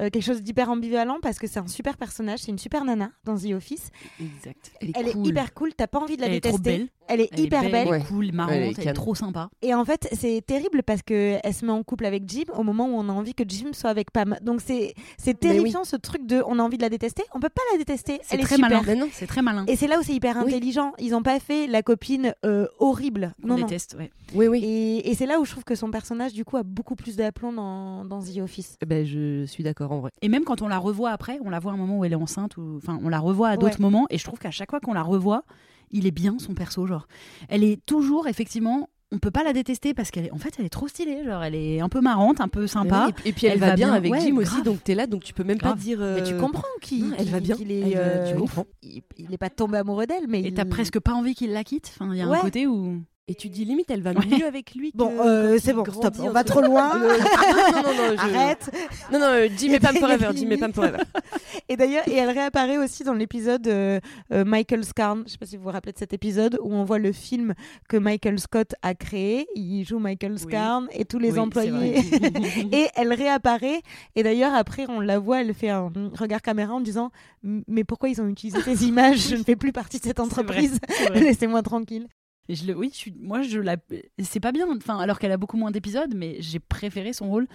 euh, quelque chose d'hyper ambivalent parce que c'est un super personnage c'est une super nana dans The Office Exact. elle cool. est hyper cool t'as pas envie de la Elle est trop détester belle. elle est Elle est hyper belle, elle est Ouais. cool, marrante, Elle est elle est trop sympa. et en fait c'est terrible parce que elle se met en couple avec Jim au moment où on a envie que Jim soit avec Pam donc c'est c'est Mais oui. terrifiant ce truc de on a envie de la détester on peut pas la détester C'est elle est très malin. C'est très malin. Et c'est là où c'est hyper Oui. intelligent. Ils n'ont pas fait la copine euh, horrible. On Non, non. déteste, ouais. Oui, oui. Et, et c'est là où je trouve que son personnage, du coup, a beaucoup plus d'aplomb dans, dans The Office. Eh Ben, je suis d'accord en vrai. Et même quand on la revoit après, on la voit à un moment où elle est enceinte, ou enfin, on la revoit à d'autres Ouais. moments, et je trouve qu'à chaque fois qu'on la revoit, il est bien son perso, genre. Elle est toujours, effectivement, on peut pas la détester parce qu'elle est, en fait, elle est trop stylée, genre, elle est un peu marrante, un peu sympa. Et puis, et puis elle, Elle va va bien bien. avec Ouais, Jim aussi, donc t'es là, donc tu peux même Grave. pas dire. Mais tu euh, comprends qu'il non, elle va bien. qu'il est, euh, tu comprends. il, il est pas tombé amoureux d'elle, mais Et il... t'as presque pas envie qu'il la quitte. Enfin, il y a Ouais. un côté où. Et tu dis limite, elle va Ouais. mieux avec lui. Bon, euh, c'est bon, stop, on va trop loin. non, non, non, non, je- Arrête. Non, non, euh, Jim et Pam Forever. Jim et Pam. Forever. Et d'ailleurs, et elle réapparaît aussi dans l'épisode euh, euh, Michael Scarn. Je sais pas si vous vous rappelez de cet épisode où on voit le film que Michael Scott a créé. Il joue Michael Scarn et tous les Oui, employés. et elle réapparaît. Et d'ailleurs, après, on la voit, elle fait un regard caméra en disant Mais pourquoi ils ont utilisé ces images? Je ne fais plus partie de cette entreprise. Laissez-moi tranquille. Et je le, oui, je suis, moi, je la, c'est pas bien. Enfin, alors qu'elle a beaucoup moins d'épisodes, mais j'ai préféré son rôle.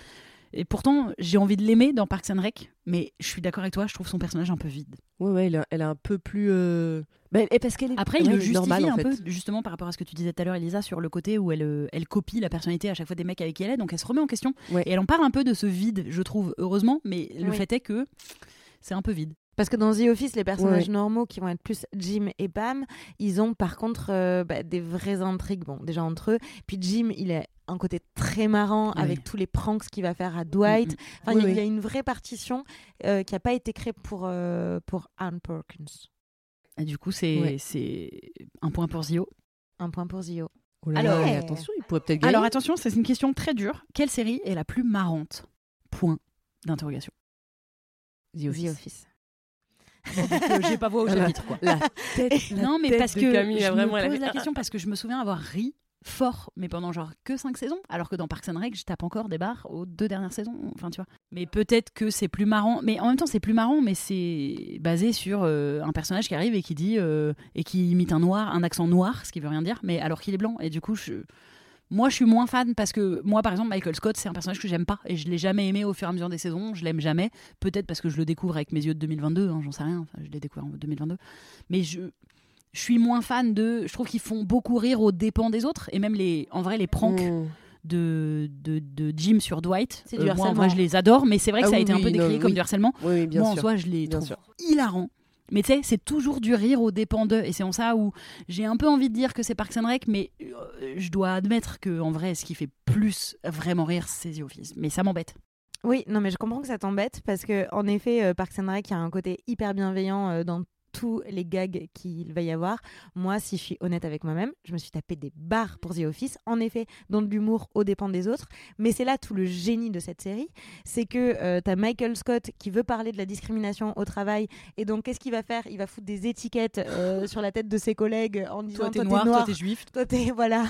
Et pourtant, j'ai envie de l'aimer dans Parks and Rec, mais je suis d'accord avec toi, je trouve son personnage un peu vide. Ouais, ouais, elle, est un peu plus. euh, bah, et parce qu'elle est. Après, il le elle est justifie normale, en un fait. peu, justement, par rapport à ce que tu disais tout à l'heure, Elisa, sur le côté où elle, euh, elle copie la personnalité à chaque fois des mecs avec qui elle est, donc elle se remet en question. Ouais. Et elle en parle un peu de ce vide, je trouve, heureusement, mais le fait est que c'est un peu vide. Parce que dans The Office, les personnages Ouais. normaux qui vont être plus Jim et Pam, ils ont par contre euh, bah, des vraies intrigues, bon, déjà entre eux. Puis Jim, il a un côté très marrant Oui. avec tous les pranks qu'il va faire à Dwight. Mm, Enfin, il y a- Oui, il y, a oui. une vraie partition euh, qui n'a pas été créée pour, euh, pour Anne Perkins. mm. Et du coup, c'est Ouais. c'est un point pour Zio. Un point pour Zio. Oh là Alors- là, attention, il pourrait peut-être gagner. Alors attention, c'est une question très dure. Quelle série est la plus marrante? Point d'interrogation. The The Office. J'ai pas voix au chapitre, quoi. La tête, la Non, mais tête parce que Camille, je vraiment, me pose la question parce que je me souviens avoir ri fort, mais pendant genre que 5 saisons, alors que dans Parks and Rec, je tape encore des barres aux deux dernières saisons. Enfin, tu vois. Mais peut-être que c'est plus marrant. Mais en même temps, c'est plus marrant, mais c'est basé sur euh, un personnage qui arrive et qui dit euh, et qui imite un noir, un accent noir, ce qui veut rien dire, mais alors qu'il est blanc. Et du coup, je moi, je suis moins fan parce que moi, par exemple, Michael Scott, c'est un personnage que j'aime pas et je l'ai jamais aimé au fur et à mesure des saisons. Je l'aime jamais. Peut-être parce que je le découvre avec mes yeux de 2022, hein, j'en sais rien. Enfin, je l'ai découvert en 2022. Mais je, je suis moins fan de. Je trouve qu'ils font beaucoup rire aux dépens des autres et même les, en vrai, les pranks. Mm. De, de, de Jim sur Dwight. Du moi, harcèlement. je les adore, mais c'est vrai que Ah ça a oui, été un oui, peu non, décrié comme oui. du harcèlement. Oui, oui, Moi, en soi, je les Bien trouve sûr. hilarants. Mais tu sais, c'est toujours du rire aux dépens d'eux. Et c'est en ça où j'ai un peu envie de dire que c'est Parks and Rec, mais euh, je dois admettre que en vrai, ce qui fait plus vraiment rire, c'est The Office. Mais ça m'embête. Oui, non, mais je comprends que ça t'embête parce que en effet, euh, Parks and Rec, a un côté hyper bienveillant euh, dans tous les gags qu'il va y avoir. Moi, si je suis honnête avec moi-même, je me suis tapé des barres pour The Office, en effet, dans de l'humour aux dépens des autres. Mais c'est là tout le génie de cette série, c'est que euh, t'as Michael Scott qui veut parler de la discrimination au travail, et donc qu'est-ce qu'il va faire? Il va foutre des étiquettes euh, sur la tête de ses collègues en disant Toi, t'es noir, toi, t'es juif. toi t'es voilà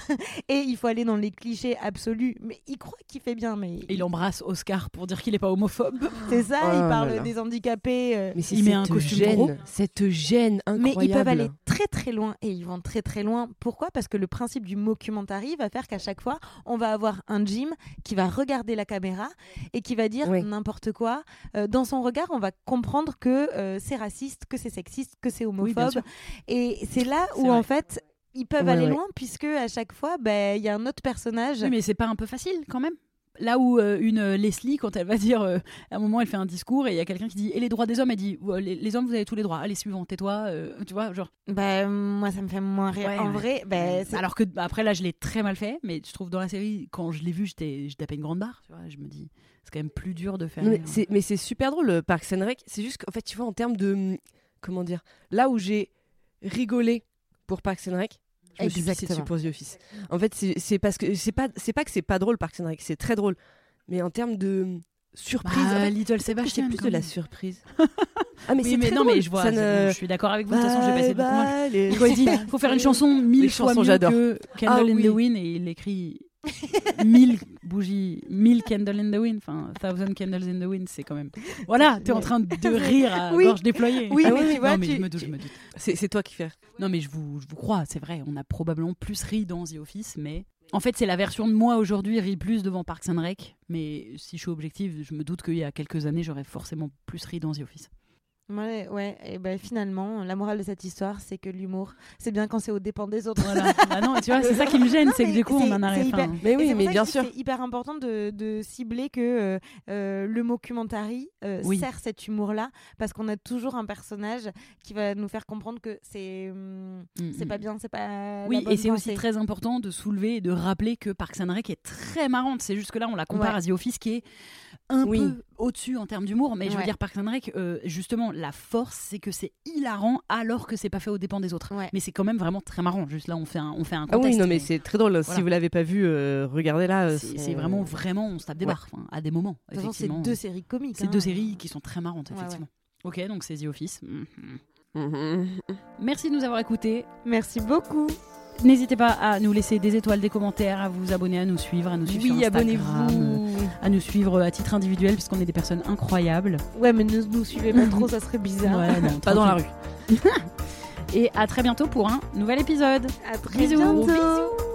et il faut aller dans les clichés absolus mais il croit qu'il fait bien mais il embrasse Oscar pour dire qu'il est pas homophobe. c'est ça Oh il parle là. des handicapés euh, Mais Il met un cette costume gêne, gros. cette gêne mais ils peuvent aller très très loin et ils vont très très loin. Pourquoi? Parce que le principe du mockumentary va faire qu'à chaque fois, on va avoir un Jim qui va regarder la caméra et qui va dire Oui. n'importe quoi. Euh, dans son regard, on va comprendre que euh, c'est raciste, que c'est sexiste, que c'est homophobe. et c'est là où vrai. en fait, ils peuvent Ouais, aller ouais. loin puisque à chaque fois, ben, il y a un autre personnage. Oui, mais c'est pas un peu facile quand même Là où euh, une euh, Leslie, quand elle va dire, euh, à un moment, elle fait un discours et il y a quelqu'un qui dit Et les droits des hommes Elle dit Ouais, les, les hommes, vous avez tous les droits. Allez, suivant, tais-toi. euh, tu vois, genre. Bah, moi, ça me fait moins rire. Ouais, en ouais. vrai, bah, Alors que bah, après là je l'ai très mal fait, mais je trouve dans la série quand je l'ai vu j'étais tapais une grande barre, tu vois, je me dis c'est quand même plus dur de faire. Non, mais c'est super drôle le Parks and Rec. C'est juste qu'en fait, tu vois, en termes de hum, comment dire, là où j'ai rigolé pour Parks and Je me suis pissé Exactement. dessus pour The Office. En fait, c'est parce que c'est pas c'est pas que c'est pas drôle Parks and Rec, c'est très drôle. Mais en termes de hum, surprise, Bah, en fait, Little c'est plus de la surprise. ah mais oui, c'est mais très non drôle. mais je vois, ne- je suis d'accord avec vous, de toute façon j'ai passé beaucoup moins. bye, les- Quand il dit faut faire une chanson mille Les fois chansons, mieux j'adore. que Candle Ah in oui. the Wind et il écrit mille bougies, mille candles in the wind, enfin thousand candles in the wind, c'est quand même. Voilà, t'es en train de rire à Oui. gorge déployée. Oui, Ah mais oui, tu vois, non mais tu- je me doute, je me doute. C'est toi qui fais. Non, mais je vous, je vous crois, c'est vrai. On a probablement plus ri dans The Office, mais en fait, c'est la version de moi aujourd'hui rit plus devant Parks and Rec. Mais si je suis objective, je me doute qu'il y a quelques années, j'aurais forcément plus ri dans The Office. Ouais, ouais, et ben finalement, la morale de cette histoire, c'est que l'humour, c'est bien quand c'est aux dépens des autres. Voilà. bah non, tu vois, c'est ça qui me gêne, c'est que du coup, on en arrive. hyper- enfin, Mais oui, mais bien sûr. C'est hyper important de, de cibler que euh, euh, le mockumentary euh, Oui. sert cet humour-là, parce qu'on a toujours un personnage qui va nous faire comprendre que c'est hum, c'est mm, pas mm. bien, c'est pas. Oui, et c'est aussi très important de soulever et de rappeler que Parks and Rec est très marrante. C'est juste que là, on la compare Ouais. à The Office qui est un Oui. peu au-dessus en termes d'humour. Mais je veux dire, and Rec, euh, justement, la force, c'est que c'est hilarant alors que c'est pas fait aux dépens des autres. Ouais. Mais c'est quand même vraiment très marrant. Juste là, on fait un, on fait un Ah oui, non mais c'est très drôle. Voilà. Si vous l'avez pas vu, euh, regardez là. euh, C'est vraiment, vraiment, on se tape des Ouais. barres enfin, à des moments. De c'est deux séries comiques. C'est hein. deux séries qui sont très marrantes, effectivement. Ok, donc c'est The Office. Mhm. Mhm. Merci de nous avoir écoutés. Merci beaucoup. N'hésitez pas à nous laisser des étoiles, des commentaires, à vous abonner, à nous suivre, à nous suivre Oui, sur Instagram, abonnez-vous. À nous suivre à titre individuel puisqu'on est des personnes incroyables. Ouais, mais ne nous suivez pas trop, ça serait bizarre. Ouais, non, Pas dans la rue. Et à très bientôt pour un nouvel épisode. À très Bisous. bientôt. Bisous.